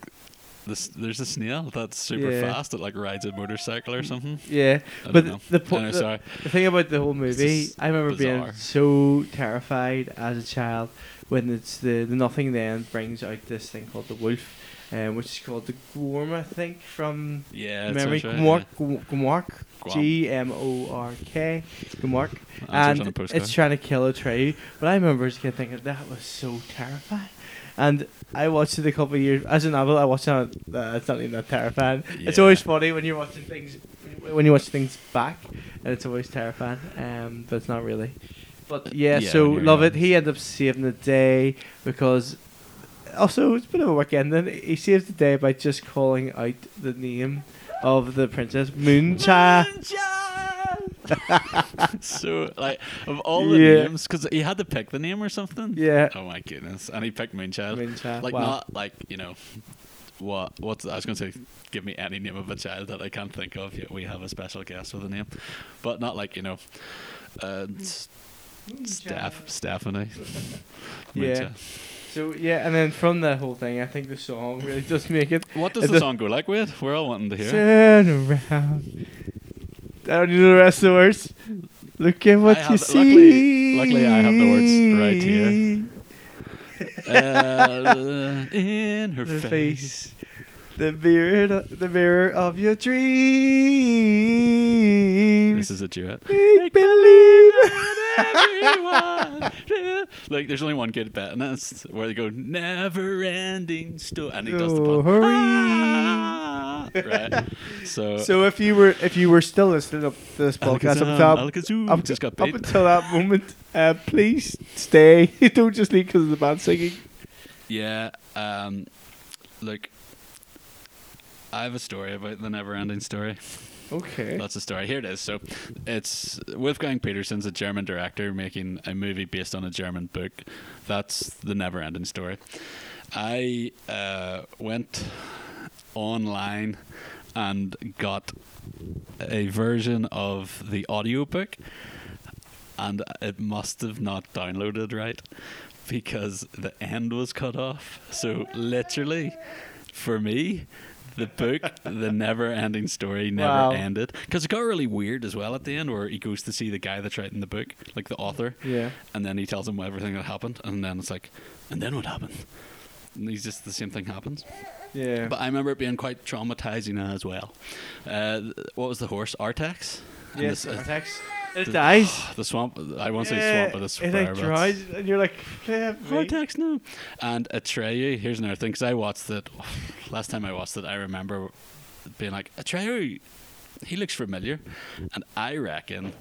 this. There's a snail that's super Yeah. fast. It like rides a motorcycle or something. Yeah, I but don't the, po- know, the, sorry. the thing about the whole movie, I remember being so terrified as a child when it's the, the nothing then brings out this thing called the wolf, um, which is called the Gorm, I think, from Yeah, memory. right, Gmork, yeah. Gmork, G M O R K, Gmork, Answers on a and it's trying to kill a tree. But I remember as a kid thinking that was so terrifying. And I watched it a couple of years as an adult. I watched it. Uh, it's not even that terrifying. It's always funny when you're watching things when you watch things back, and it's always terrifying. Um, but it's not really. But yeah, Yeah, so love it. He ended up saving the day because. Also, it's a bit of a weekend. ending. He saves the day by just calling out the name of the princess, Moonchild. (laughs) so like of all the Yeah. names, because he had to pick the name or something. Yeah. Oh my goodness! And he picked Moonchild. Moonchild, Like wow. not like you know. What? What's I was going to say? Give me any name of a child that I can't think of. Yet we have a special guest with a name, but not like you know, uh, Steph, Stephanie. Yeah. So yeah, and then from that whole thing, I think the song really does make it. What does the song go like? With we're all wanting to hear. Turn around. I don't need the rest of the words. Look at what I you see. luckily- luckily I have the words right here. (laughs) uh, in her The face. face. The mirror, the mirror of your dreams. This is a duet. Make believe. Everyone. (laughs) like there's only one good bit, and that's where they go never ending story, and he does the pun. Story. Ah, right. So, (laughs) So if you were if you were still listening up to this podcast up, Alakazam, top, Alakazoo, up, just got up beat. until that moment, uh, please stay. (laughs) Don't just leave because of the band singing. Yeah. Um, look, I have a story about the never ending story. Okay. That's the story. Here it is. So, it's Wolfgang Petersen's a German director making a movie based on a German book. That's the never-ending story. I uh, went online and got a version of the audiobook and it must have not downloaded right because the end was cut off. So literally for me the book, the (laughs) never-ending story, never Wow. ended because it got really weird as well at the end, where he goes to see the guy that's writing the book, like the author, Yeah. and then he tells him everything that happened, and then it's like, and then what happened? And he's just the same thing happens. Yeah. But I remember it being quite traumatizing as well. Uh, what was the horse? Artax. Yes. uh, Artax. It the- dies. (sighs) the swamp. I won't say Yeah, swamp, but it's it like dries, and you're like, "Flip me." Artax, no. And Atreyu, here's another thing, because I watched it, (sighs) last time I watched it, I remember being like, Atreyu, he looks familiar. And I reckon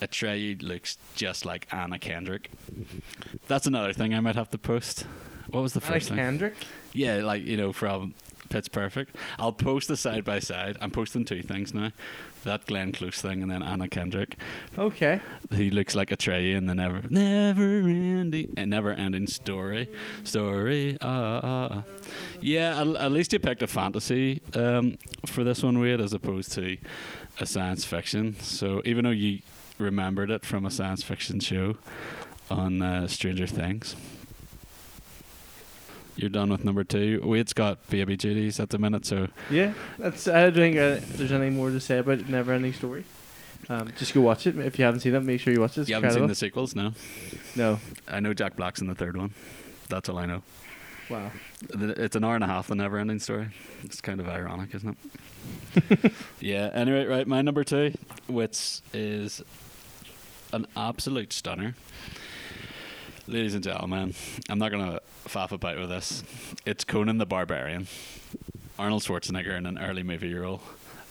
Atreyu looks just like Anna Kendrick. That's another thing I might have to post. What was the Anna first thing? Kendrick. Yeah, like, you know, from Pitch Perfect. I'll post the side by side. I'm posting two things now. That Glenn Close thing and then Anna Kendrick. Okay. He looks like Atreyu in the never never ending uh, never ending story. Story. Ah, ah, ah. Yeah, at, at least you picked a fantasy um, for this one, Wade, as opposed to a science fiction. So even though you remembered it from a science fiction show on uh, Stranger Things. You're done with number two. Wade's got baby duties at the minute, so Yeah, that's. I don't think uh, there's any more to say about. Never ending story. Um, just go watch it if you haven't seen it. Make sure you watch it. It's you haven't seen the sequels, no? No. I know Jack Black's in the third one. That's all I know. Wow. It's an hour and a half, the never ending story. It's kind of ironic, isn't it? (laughs) yeah, anyway, right, my number two, which is an absolute stunner. Ladies and gentlemen, I'm not going to faff about with this. It's Conan the Barbarian. Arnold Schwarzenegger in an early movie role.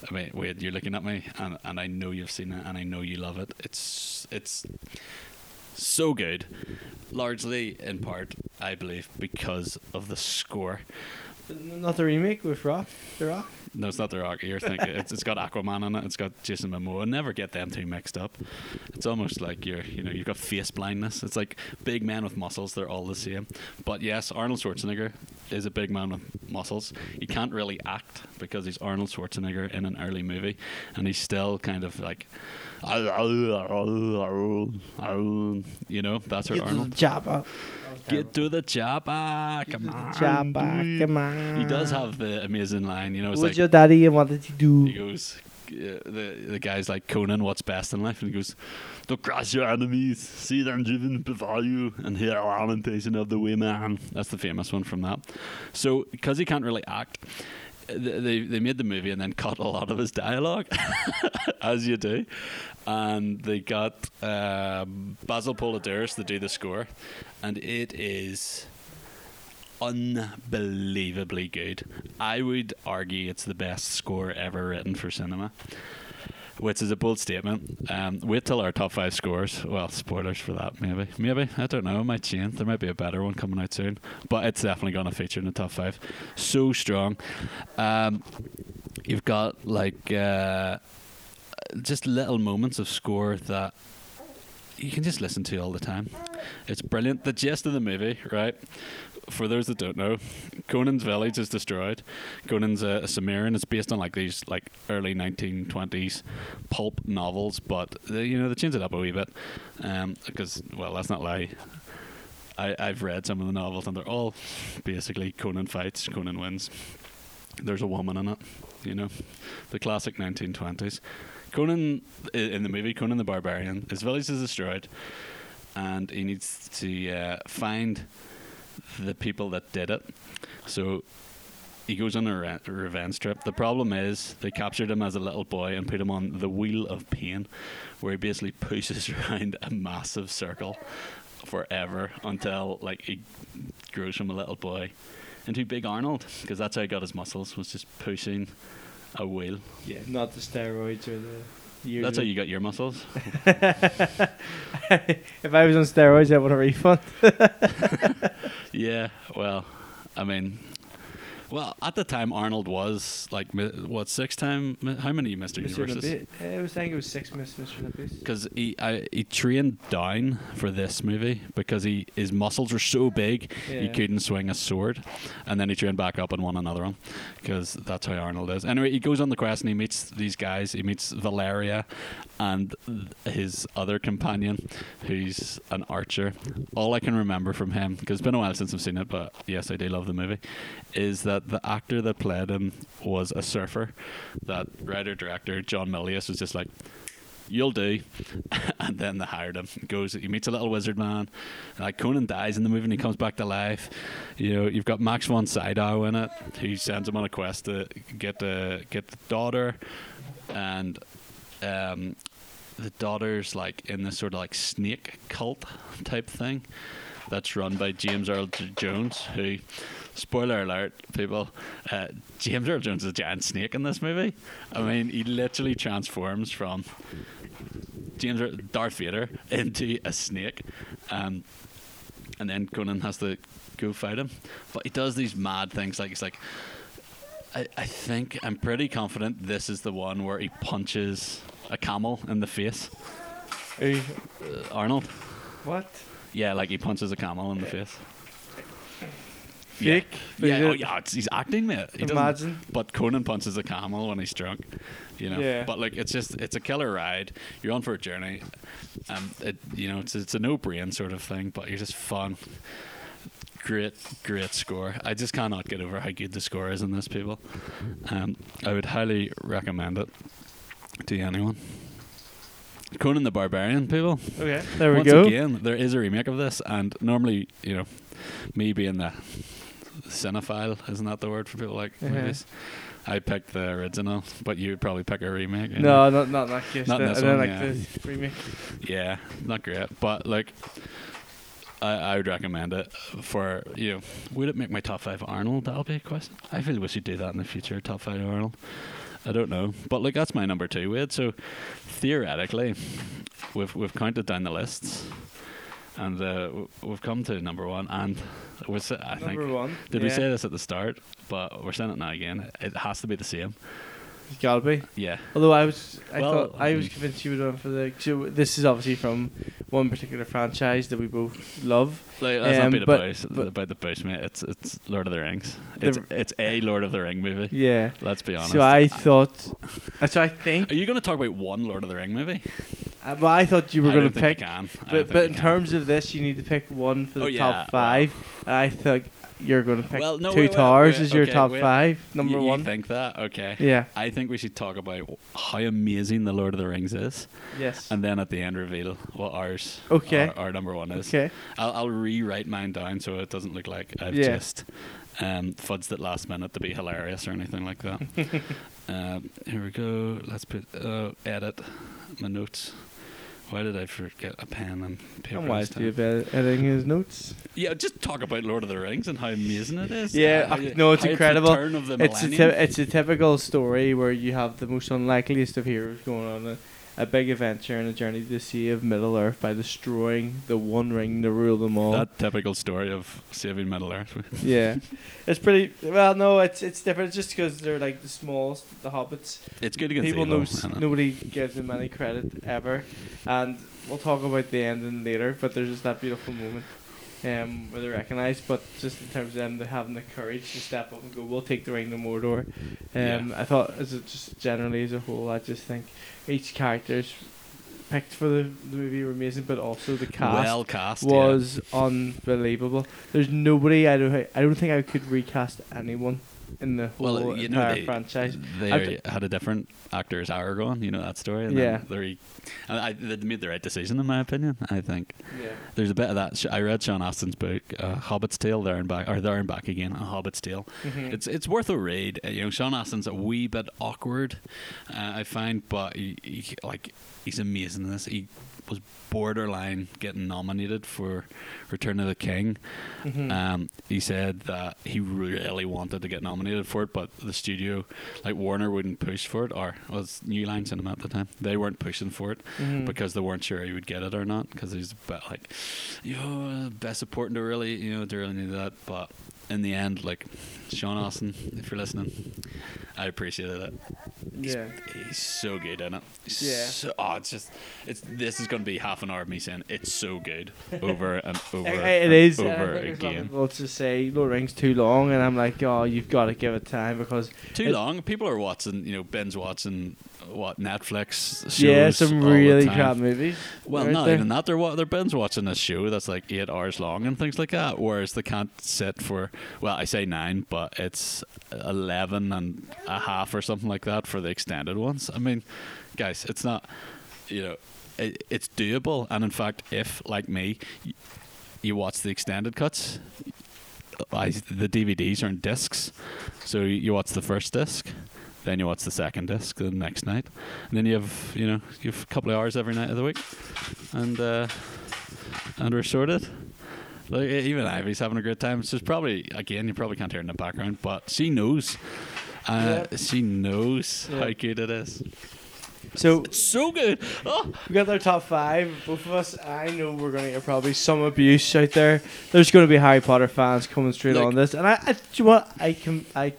I mean, wait, you're looking at me, and, and I know you've seen it, and I know you love it. It's it's so good, largely in part, I believe, because of the score. Not the remake with Rock. The Rock. No, it's not The Rock. You're thinking it's, it's got Aquaman in it. It's got Jason Momoa. Never get them two mixed up. It's almost like you're, you know, you've got face blindness. It's like big men with muscles. They're all the same. But yes, Arnold Schwarzenegger is a big man with muscles. He can't really act because he's Arnold Schwarzenegger in an early movie, and he's still kind of like, you know, that's her Arnold. Jabba. Get to the chopper, come on. Jabba. Come on. He does have the amazing line, you know. It's like your daddy and what did he do? he goes, uh, the the guy's like Conan, what's best in life, and he goes, "Don't crush your enemies, see them driven before you, and hear a lamentation of the way man." That's the famous one from that. So because he can't really act. uh, They they made the movie and then cut a lot of his dialogue, (laughs) as you do, and they got um, Basil Poledouris to do the score, and it is unbelievably good. I would argue it's the best score ever written for cinema, which is a bold statement. Um, wait till our top five scores. Well, spoilers for that, maybe. Maybe. I don't know. It might change. There might be a better one coming out soon. But it's definitely going to feature in the top five. So strong. Um, you've got like. Uh, just little moments of score that you can just listen to all the time. It's brilliant. The gist of the movie, right? For those that don't know, Conan's village is destroyed. Conan's a, a Cimmerian. It's based on like these like early 1920s pulp novels, but they, you know they change it up a wee bit because well, let's not lie. I, I've read some of the novels and they're all basically Conan fights, Conan wins. There's a woman in it, you know, the classic 1920s. Conan in the movie Conan the Barbarian, his village is destroyed, and he needs to uh, find the people that did it. So he goes on a re- revenge trip. The problem is they captured him as a little boy and put him on the wheel of pain, where he basically pushes (laughs) around a massive circle forever until like he grows from a little boy into Big Arnold, because that's how he got his muscles was just pushing a wheel. Yeah, not the steroids or the. Usual. That's how you got your muscles. (laughs) if I was on steroids, I want a refund. (laughs) Yeah, well, I mean, well, at the time Arnold was like what six time? How many Mister Mr. Universes? I was saying it was six Mr. Olympias. Because he I, he trained down for this movie because he his muscles were so big he couldn't swing a sword, and then he trained back up and won another one because that's how Arnold is. Anyway, he goes on the quest and he meets these guys. He meets Valeria and his other companion, who's an archer. All I can remember from him, because it's been a while since I've seen it, but yes, I do love the movie, is that the actor that played him was a surfer. That writer director John Milius was just like you'll do. (laughs) and then they hired him. He goes, he meets a little wizard man. And like Conan dies in the movie and he comes back to life. You know, you've got Max von Sydow in it. Who sends him on a quest to get the get the daughter, and um, the daughter's like in this sort of like snake cult type thing. That's run by James Earl Jones, who, spoiler alert, people, uh, James Earl Jones is a giant snake in this movie. I mean, he literally transforms from James Earl, Darth Vader into a snake, um, and then Conan has to go fight him. But he does these mad things, like he's like, I, I think I'm pretty confident this is the one where he punches a camel in the face. Hey, Uh, Arnold. what? Yeah, like he punches a camel in the face. Fake? But Yeah, oh, yeah, it's, he's acting. He Imagine. But Conan punches a camel when he's drunk, you know. Yeah. But like, it's just it's a killer ride. You're on for a journey. Um, it you know it's it's a no brain sort of thing, but you're just fun. Great, great score. I just cannot get over how good the score is in this. People, um, I would highly recommend it to anyone. Conan the Barbarian, people. Okay, there we Once go. again, there is a remake of this, and normally, you know, me being the cinephile, isn't that the word for people like Yeah. movies? I picked the original, but you would probably pick a remake. you No, know? not not that case. Not I this don't one, like yeah. the remake. Yeah, not great, but like, I, I would recommend it for you know. Would it make my top five Arnold? That'll be a question. I feel we should do that in the future. Top five Arnold. I don't know, but like that's my number two. Wade. So theoretically, we've we've counted down the lists, and uh, we've come to number one. And we're I Number think one. did we say this at the start? But we're saying it now again. It has to be the same. It's gotta be. Yeah. Although I was, I Well, thought I was mm. convinced you would run for the. So this is obviously from one particular franchise that we both love. Like, let's Um, not be the but- boys but- about the bush, mate. It's it's Lord of the Rings. The- It's it's a Lord of the Ring movie. Yeah. Let's be honest. So I thought. uh, So I think. Are you going to talk about one Lord of the Ring movie? Uh, well, I thought you were going to pick. I can. I But but in can. terms of this, you need to pick one for the Oh, yeah, top five. And I think you're going to pick Well, no, Two wait, wait, Towers wait, as your okay, top wait. five. Number You- you think that? Okay. Yeah. I think we should talk about how amazing the Lord of the Rings is, Yes. and then at the end reveal what ours, Okay. our, our number one is. Okay. I'll, I'll rewrite mine down so it doesn't look like I've Yeah. just um, fudzed it last minute to be hilarious or anything like that. um, (laughs) here we go. Let's put uh, edit my notes. Why did I forget a pen and paper? Why this do you have editing his notes? Yeah, just talk about Lord of the Rings and how amazing it is. Yeah, uh, you- no, it's incredible. the turn of the It's a, ty- it's a typical story where you have the most unlikeliest of heroes going on, a, big adventure and a journey to the sea of Middle Earth by destroying the One Ring to rule them all. That typical story of saving Middle Earth. (laughs) yeah, it's pretty. Well, no, it's it's different. It's just because they're like the small, the hobbits. It's good against People evil. knows isn't nobody gives them any credit ever, and we'll talk about the ending later. But there's just that beautiful moment. Um, where they're recognised, but just in terms of them they having the courage to step up and go, we'll take the ring to Mordor. Um, Yeah. I thought, as it just generally as a whole, I just think each character's picked for the, the movie were amazing, but also the cast well cast. yeah. was unbelievable. There's nobody I don't I don't think I could recast anyone in the whole Well, you know entire they, franchise. they I've had a different actor as Aragorn. You know that story. And Yeah. They, I, they made the right decision in my opinion. I think Yeah. there's a bit of that. I read Sean Astin's book, uh, Hobbit's Tale, there and back, or there and back again, a Hobbit's Tale. Mhm. It's it's worth a read. Uh, you know, Sean Astin's a wee bit awkward, uh, I find, but he, he like he's amazing in this. He was borderline getting nominated for Return of the King. Mhm. Um, he said that he really wanted to get nominated for it, but the studio, like Warner, wouldn't push for it, or it was New Line Cinema at the time. They weren't pushing for it Mhm. because they weren't sure he would get it or not. Because he's a bit like, you know, best supporting to really, you know, to really need that. But in the end, like Sean Astin, if you're listening, I appreciated it. He's, yeah. he's so good in it. He's Yeah. So, oh, it's just, it's this is going to be half an hour of me saying it's so good over and (laughs) over. I- I- it and is. Over think there's a lot of again. people to say Lord Rings too long, and I'm like, oh, you've got to give it time because Too long. People are watching, you know, Ben's watching what Netflix shows. yeah, some really crap movies. Well, aren't there? even that. They're they're binge watching a show that's like eight hours long and things like that. Whereas they can't sit for well, I say nine, but it's eleven and a half or something like that for the extended ones. I mean, guys, it's not. You know, it, it's doable. And in fact, if like me, you watch the extended cuts. I, the DVDs are in discs, so you watch the first disc, then you watch the second disc the next night, and then you have you know you have a couple of hours every night of the week, and uh, and we're sorted. Like even Ivy's having a great time. So it's probably again you probably can't hear it in the background, but she knows. Uh, Yeah. She knows Yeah. how good it is. So It's so good. Oh. we got our top five. Both of us. I know we're gonna get probably some abuse out there. There's gonna be Harry Potter fans coming straight Like- on this, and I, I do you know what I can I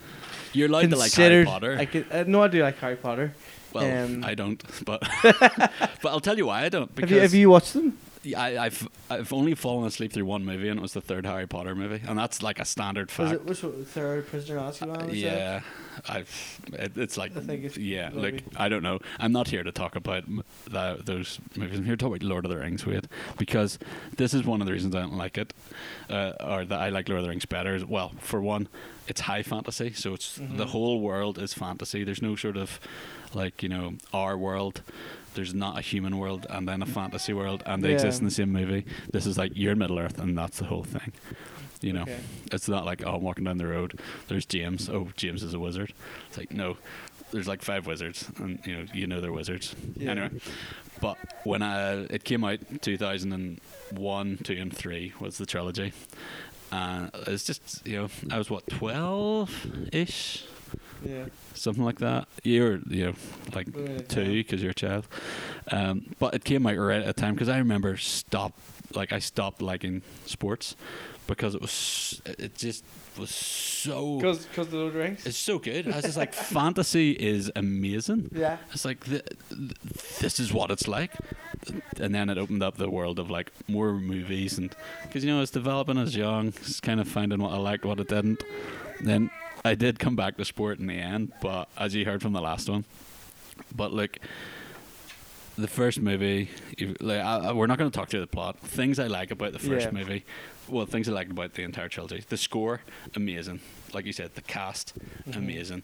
You're allowed to like Harry. Potter. I could, uh, no, I do like Harry Potter. well, um, I don't, but (laughs) (laughs) but I'll tell you why I don't. Because Have you have you watched them? Yeah, I, I've I've only fallen asleep through one movie, and it was the third Harry Potter movie, and that's like a standard fact. Was it which one? Third Prisoner of Azkaban? that? yeah, I've it, it's like I think it's yeah, like I don't know. I'm not here to talk about that, those movies. I'm here to talk about Lord of the Rings with because this is one of the reasons I don't like it, uh, or that I like Lord of the Rings better. Well, for one, it's high fantasy, so it's the Mhm. whole world is fantasy. There's no sort of like you know our world. There's not a human world and then a mm. fantasy world, and they exist in the same movie. This is like you're Middle Earth, and that's the whole thing. You know, Okay. it's not like oh, I'm walking down the road. There's James. Oh, James is a wizard. It's like no, there's like five wizards, and you know you know they're wizards. Yeah. Anyway, but when I it came out, 2001, two, and three was the trilogy, and it's just you know I was what 12 ish, Yeah. something like that. You're you know like Yeah. two because you're a child. Um, but it came out right at a time because I remember stop like I stopped liking sports because it was it just was so Because because the Lord the Rings. it's so good. I was just like (laughs) fantasy is amazing. Yeah. It's like th- th- this is what it's like, and then it opened up the world of like more movies and because you know it's developing as young, it's kind of finding what I liked, what I didn't. Then I did come back to sport in the end, but as you heard from the last one, but like the first movie, like I, I- we're not going to talk through the plot. Things I like about the first Yeah. movie, well, things I liked about the entire trilogy. The score, amazing. Like you said, the cast, Mhm. amazing.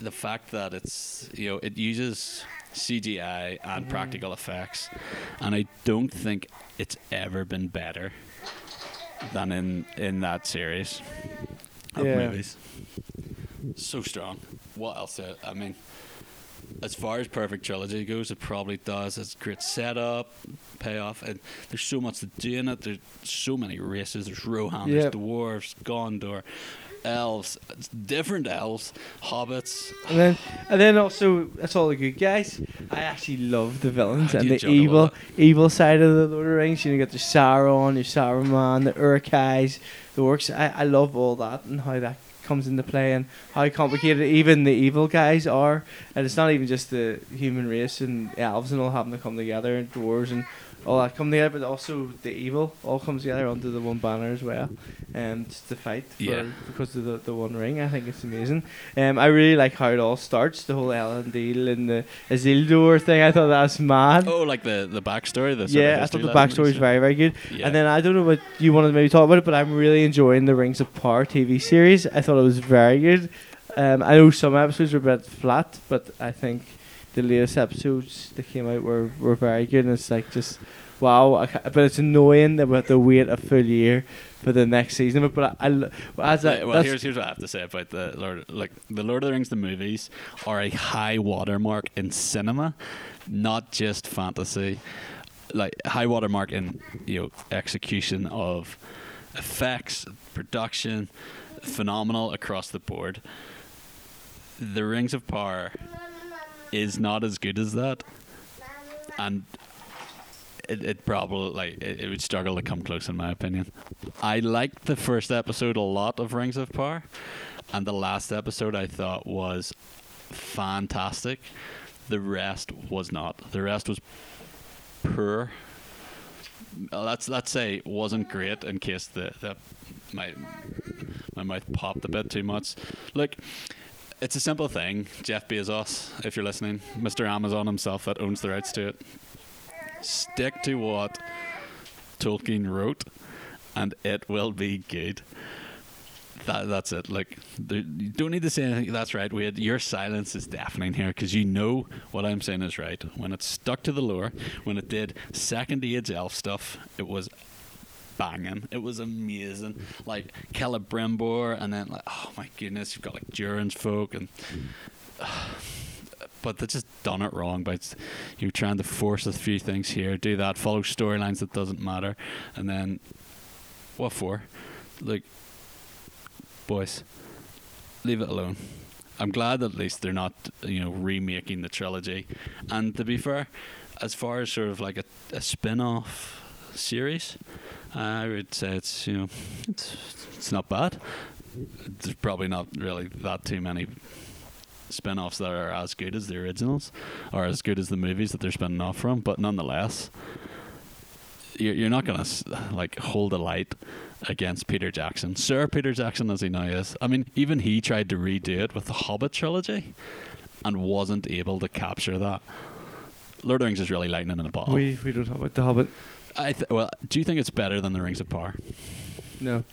The fact that it's you know it uses CGI and Mhm. practical effects, and I don't think it's ever been better than in in that series of Yeah. movies. So strong. What else? uh, I mean, as far as perfect trilogy goes, it probably does. It's great setup, payoff, and there's so much to do in it. There's so many races. There's Rohan, Yep. there's dwarves, Gondor, elves, different elves, hobbits. And then, and then also, that's all the good guys. I actually love the villains and the evil, evil side of the Lord of the Rings. You know, you got the Sauron, your Saruman, the Uruk-hai, the orcs. I, I love all that and how that comes into play and how complicated even the evil guys are. And it's not even just the human race and elves and all having to come together and dwarves and all that come together, but also the evil all comes together under the one banner as well, and to fight for, Yeah. because of the, the one ring. I think it's amazing. Um, I really like how it all starts. The whole Elendil and the Isildur thing. I thought that was mad. Oh, like the the backstory. The yeah, I thought the backstory is very very good. Yeah. And then I don't know what you wanted to maybe talk about it, but I'm really enjoying the Rings of Power TV series. I thought it was very good. Um, I know some episodes were a bit flat, but I think the latest episodes that came out were, were very good. And it's like just wow, I ca- but it's annoying that we have to wait a full year for the next season. But, but I, I as I, well, here's here's what I have to say about the Lord. Like the Lord of the Rings, the movies are a high watermark in cinema, not just fantasy. Like high watermark in you know execution of effects, production, phenomenal across the board. The Rings of Power is not as good as that, and it, it probably like it, it would struggle to come close in my opinion. I liked the first episode a lot of Rings of Power, and the last episode I thought was fantastic. The rest was not. The rest was poor. Let's let's say wasn't great in case the, the my my mouth popped a bit too much. Look, it's a simple thing. Jeff Bezos, if you're listening, Mr. Amazon himself that owns the rights to it. Stick to what Tolkien wrote, and it will be good. That that's it. Like there, you don't need to say anything. That's right. Wade. Your silence is deafening here because you know what I'm saying is right. When it stuck to the lore, when it did second age elf stuff, it was banging. It was amazing. Like Caleb Celebrimbor, and then like oh my goodness, you've got like Durin's folk and. (sighs) But they just done it wrong by s- you trying to force a few things here, do that, follow storylines that doesn't matter, and then what for? Like, boys, leave it alone. I'm glad at least they're not, you know, remaking the trilogy. And to be fair, as far as sort of like a, a spin-off series, I would say it's you know, it's it's not bad. There's probably not really that too many spin-offs that are as good as the originals or as good as the movies that they're spinning off from but nonetheless you're, you're not gonna like hold a light against Peter Jackson Sir Peter Jackson as he now is I mean even he tried to redo it with the Hobbit trilogy and wasn't able to capture that Lord of the Rings is really lightning in a bottle we we don't talk about the Hobbit. I th- well do you think it's better than the Rings of Power No,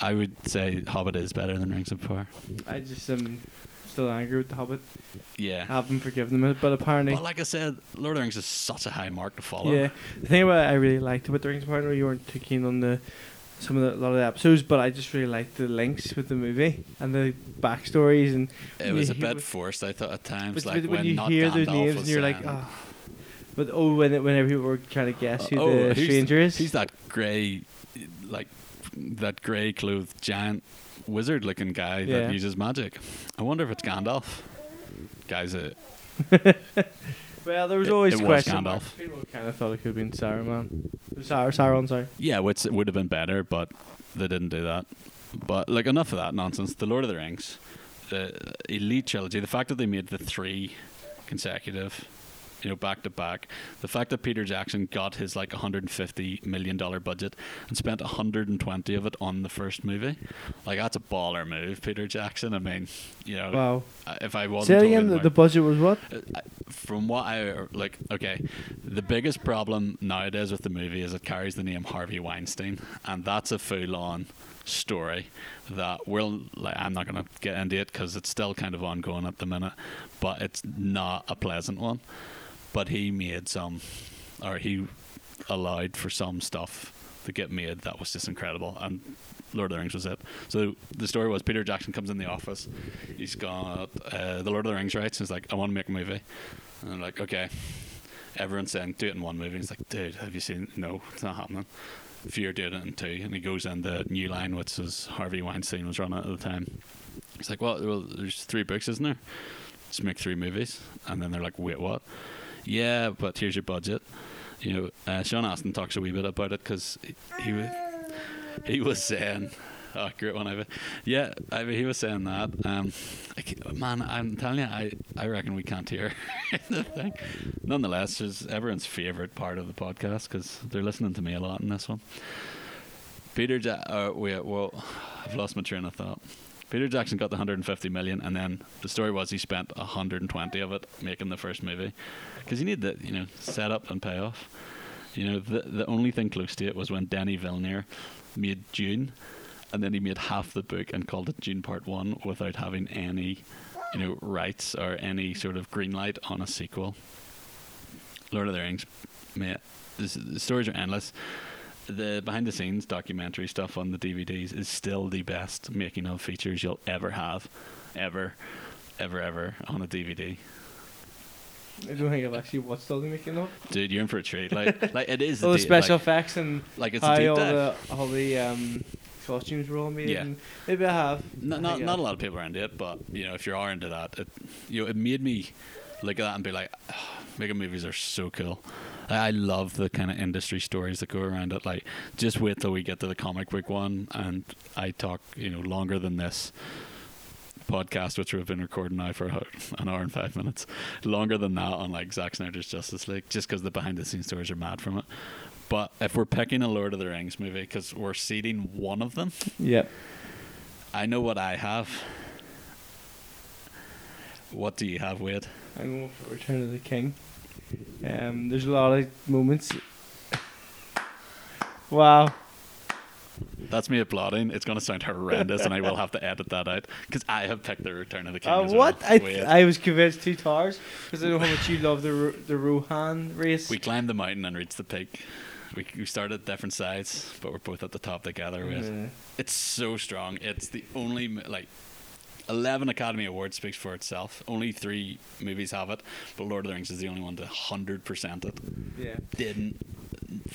I would say Hobbit is better than Rings of Power I just am still angry with the Hobbit. yeah I haven't forgiven them, but apparently. but like I said Lord of the Rings is such a high mark to follow Yeah, the thing about I really liked about the Rings of Power, you weren't too keen on the some of the a lot of the episodes, but I just really liked the links with the movie and the backstories and. It was a bit forced, I thought, at times. Like when, when, you hear those Gandalf names and you're like, saying, oh. But oh, when whenever people were trying to guess who oh, the who's- stranger is, He's that grey, like that grey clothed giant wizard looking guy Yeah. that uses magic. I wonder if it's Gandalf. Guys, uh, (laughs) well, there was It- always it was question Gandalf. marks. People kind of thought it could have been Saruman, Sar- Sauron. Sorry. yeah, which would have been better, but they didn't do that. But like enough of that nonsense. The Lord of the Rings, the Elite trilogy, the fact that they made the three consecutive, you know, back to back, the fact that Peter Jackson got his like 150 million dollar budget and spent 120 of it on the first movie, like that's a baller move, Peter Jackson. I mean, you know, Wow. if I wasn't Say it again. The, the budget was what? uh, from what I like, okay, the biggest problem nowadays with the movie is it carries the name Harvey Weinstein, and that's a full-on story that we'll. Like, I'm not gonna get into it because it's still kind of ongoing at the minute, but it's not a pleasant one. But he made some, or he allowed for some stuff to get made that was just incredible, and Lord of the Rings was it. So the story was Peter Jackson comes in the office. He's got uh, the Lord of the Rings rights. And he's like, I want to make a movie. And I'm like, okay. Everyone's saying, do it in one movie. He's like, dude, have you seen? No, it's not happening. Fear did it in two, and he goes in the New Line, which was Harvey Weinstein was running at the time. He's like, well, well, there's three books, isn't there? Just make three movies, and then they're like, wait, what? Yeah, but here's your budget. You know, uh, Sean Astin talks a wee bit about it because he, he wa- he was saying, (laughs) oh, great one, Ivy. Yeah, he was saying that. Um, man, I'm telling you, I, I reckon we can't hear (laughs) the thing. Nonetheless, it's everyone's favourite part of the podcast because they're listening to me a lot in this one. Peter, ja- uh, wait, well, I've lost my train of thought. Peter Jackson got the 150 million, and then the story was he spent 120 of it making the first movie, because you need the you know set up and pay off. You know, the the only thing close to it was when Danny Villeneuve made Dune, and then he made half the book and called it Dune Part One without having any, you know, rights or any sort of green light on a sequel. Lord of the Rings, mate, the stories are endless. The behind the scenes documentary stuff on the DVDs is still the best making of features you'll ever have, ever, ever, ever on a DVD. I don't think I've actually watched all the making of. Dude, you're in for a treat. Like, (laughs) like it is. All the deep- special like, effects and like it's a how all the all the um, costumes were all made. Yeah. Maybe I have. not I not, not I- a lot of people are into it, but you know, if you are into that, it you know, it made me look at that and be like, oh, making movies are so cool. I, I love the kind of industry stories that go around it. Like, just wait till we get to the comic book one, and I talk, you know, longer than this podcast, which we've been recording now for an hour and five minutes, longer than that on like Zack Snyder's Justice League, just because the behind the scenes stories are mad from it. But if we're picking a Lord of the Rings movie, because we're seeding one of them, Yep. I know what I have. What do you have, Wade? I'm going for Return of the King. Um, there's a lot of moments. Wow. That's me applauding. It's going to sound horrendous, and I will have to edit that out because I have picked the Return of the King. Uh, as well. what? I, Wade. I was convinced two towers because I know how much you love the Ro- the Rohan race. we climbed the mountain and reached the peak. We, we started at different sides, but we're both at the top together. With it's so strong. It's the only like. 11 Academy Awards speaks for itself. Only three movies have it, but Lord of the Rings is the only one to 100% it. yeah. Didn't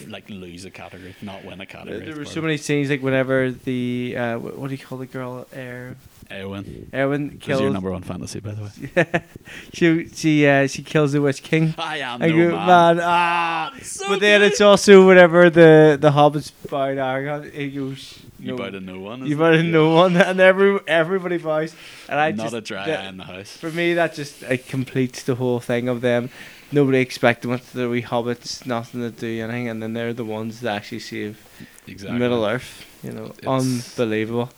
like lose a category, not win a category. there were so many scenes like whenever the uh, what, do you call the girl? Er, it. Eowyn. Erwin your number one fantasy, by the way. (laughs) she she uh, she kills the Witch King. I am I no go, man. man, ah! so but then good. it's also whenever the the hobbits bow to Aragorn, he goes, You no, bow to no one. you bow it? to no one, and every everybody bows. And I Not just a dry that- eye in the house. For me, that just uh, completes the whole thing of them. Nobody expecting what the wee hobbits, nothing to do anything, and then they're the ones that actually save Exactly. Middle Earth. You know, It's- unbelievable.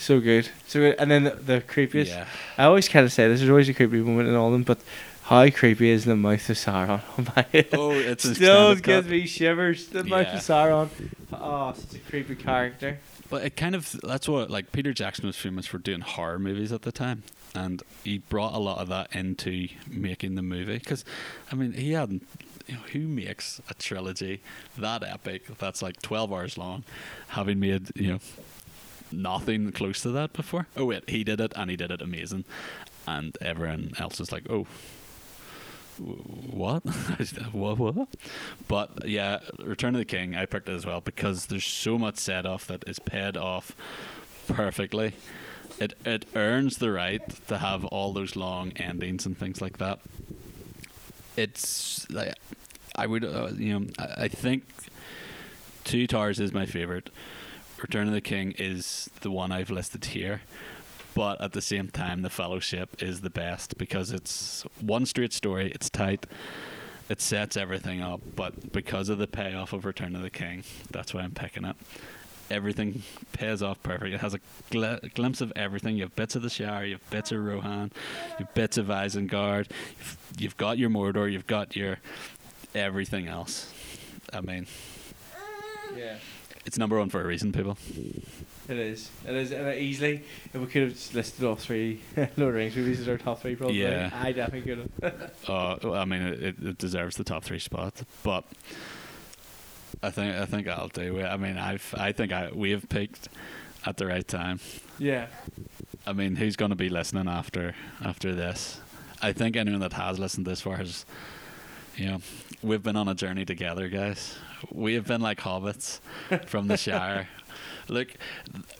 So good, so good. And then the, the creepiest. Yeah. I always kind of say this. is always a creepy moment in all of them, but how creepy is the mouth of Sauron? Oh my! Oh, it's (laughs) Still gives me shivers. The mouth of Sauron. Oh, such a creepy character. But it kind of that's what like Peter Jackson was famous for doing horror movies at the time, and he brought a lot of that into making the movie. Because I mean, he hadn't. You know, who makes a trilogy that epic that's like twelve hours long, having made you know nothing close to that before? Oh wait, he did it, and he did it amazing, and everyone else is like, oh. What? (laughs) what? What? But yeah, Return of the King, I picked it as well because there's so much set off that is paid off perfectly. It it earns the right to have all those long endings and things like that. It's like I would, uh, you know, I, I think Two Towers is my favorite. Return of the King is the one I've listed here. But at the same time, The Fellowship is the best because it's one straight story. It's tight. It sets everything up. But because of the payoff of Return of the King, that's why I'm picking it. Everything pays off perfect. It has a gl- glimpse of everything. You have bits of the Shire, you have bits of Rohan, you have bits of Isengard. You've, you've got your Mordor, you've got your everything else. I mean, Yeah. It's number one for a reason, people. It is. It is. And easily, if we could have just listed all three (laughs) Lord of the Rings movies as our top three, probably. Yeah. I definitely could have. (laughs) Uh, well, I mean, it, it deserves the top three spot, but I think I think I'll do it. I mean, I've I think I we have picked at the right time. yeah. I mean, who's going to be listening after after this? I think anyone that has listened this far has, you know, we've been on a journey together, guys. We have been like hobbits from the Shire. Look,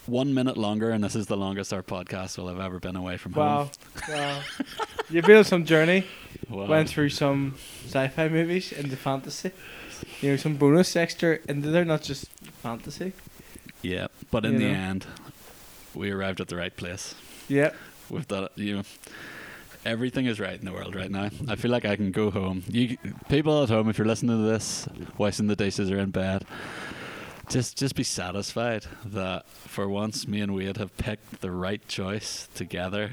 one minute longer, and this is the longest our podcast will have ever been away from Wow. home. wow. You've been on some journey. (laughs) Wow. Went through some sci-fi movies into fantasy. You know, some bonus extra into there, not just fantasy. Yeah, but in You the know? end, we arrived at the right place. We've done it. You know, everything is right in the world right now. I feel like I can go home. You people at home, if you're listening to this, washing the dishes or in bed, just just be satisfied that for once me and Wade have picked the right choice together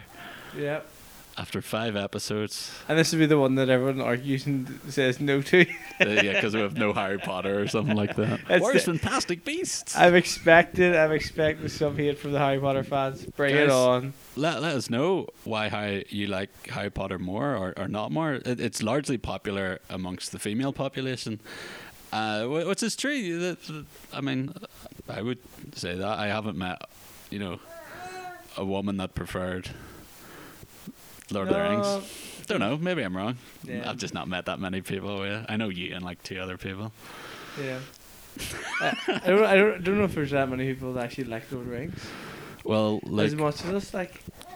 Yep. After five episodes. And this would be the one that everyone argues and says no to. Uh, (laughs) yeah, because we have no Harry Potter or something like that. (laughs) That's Where's the- Fantastic Beasts? I've expected, I've expected some hate from the Harry Potter fans. Bring it on. let, let us know why how you like Harry Potter more or, or not more. It, it's largely popular amongst the female population, uh, wh- which is true. That- I mean, I would say that I haven't met, you know, a woman that preferred Lord of the Rings. Don't know. Maybe I'm wrong. Yeah. I've just not met that many people. Yeah. I know you and like two other people. Yeah. I, I don't, I don't, don't know if there's that many people that actually like Lord of the Rings Well, like as much as us. Like,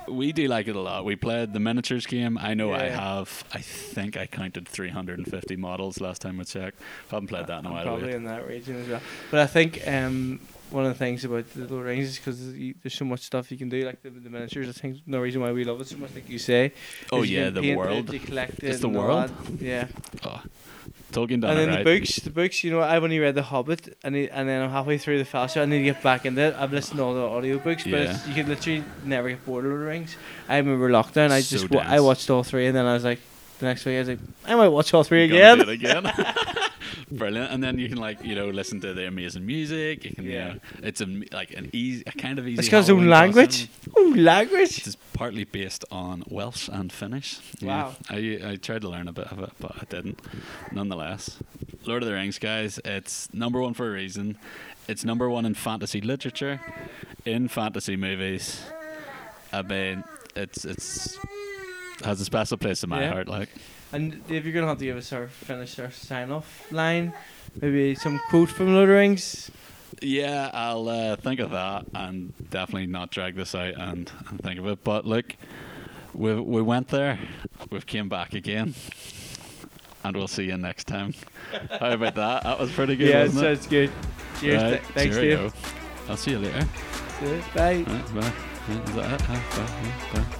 We do like it a lot. We played the miniatures game. I know I Yeah. have. I think I counted 350 models last time we checked. I haven't played that in a I'm while. probably in that region as well. But I think um, one of the things about the Lord of the Rings is because there's so much stuff you can do, like the, the miniatures. I think no reason why we love it so much, like you say. Oh yeah, the it, world. you It's the world. that. Yeah. Oh, Tolkien done and then right. the books, the books. You know, I've only read The Hobbit, and and then I'm halfway through the Fellowship. I need to get back into it. I've listened to all the audiobooks, but Yeah. it's, you can literally never get bored of Lord of the Rings. I remember lockdown. I So just wa- I watched all three, and then I was like, the next week I was like, I might watch all three Gonna again. it again. (laughs) (laughs) Brilliant. And then you can like you know listen to the amazing music. You can Yeah. yeah. it's a, like an easy, a kind of easy. It's got its own language. Oh, language. It is partly based on Welsh and Finnish. Wow. I I tried to learn a bit of it, but I didn't. Nonetheless, Lord of the Rings, guys, it's number one for a reason. It's number one in fantasy literature, in fantasy movies. I mean, it's it's has a special place in my Yeah. heart. Like, And if you're gonna have to give us our finish our sign off line, maybe some quote from Lord of the Rings. yeah, I'll uh, think of that and definitely not drag this out and, and think of it. But look, we we went there, we've came back again, and we'll see you next time. How about that? That was pretty good. yeah, wasn't it? sounds good. Cheers. Right, th- thanks. Dave. I'll see you later. Bye. Right, bye. Is that it? Huh? Bye, bye.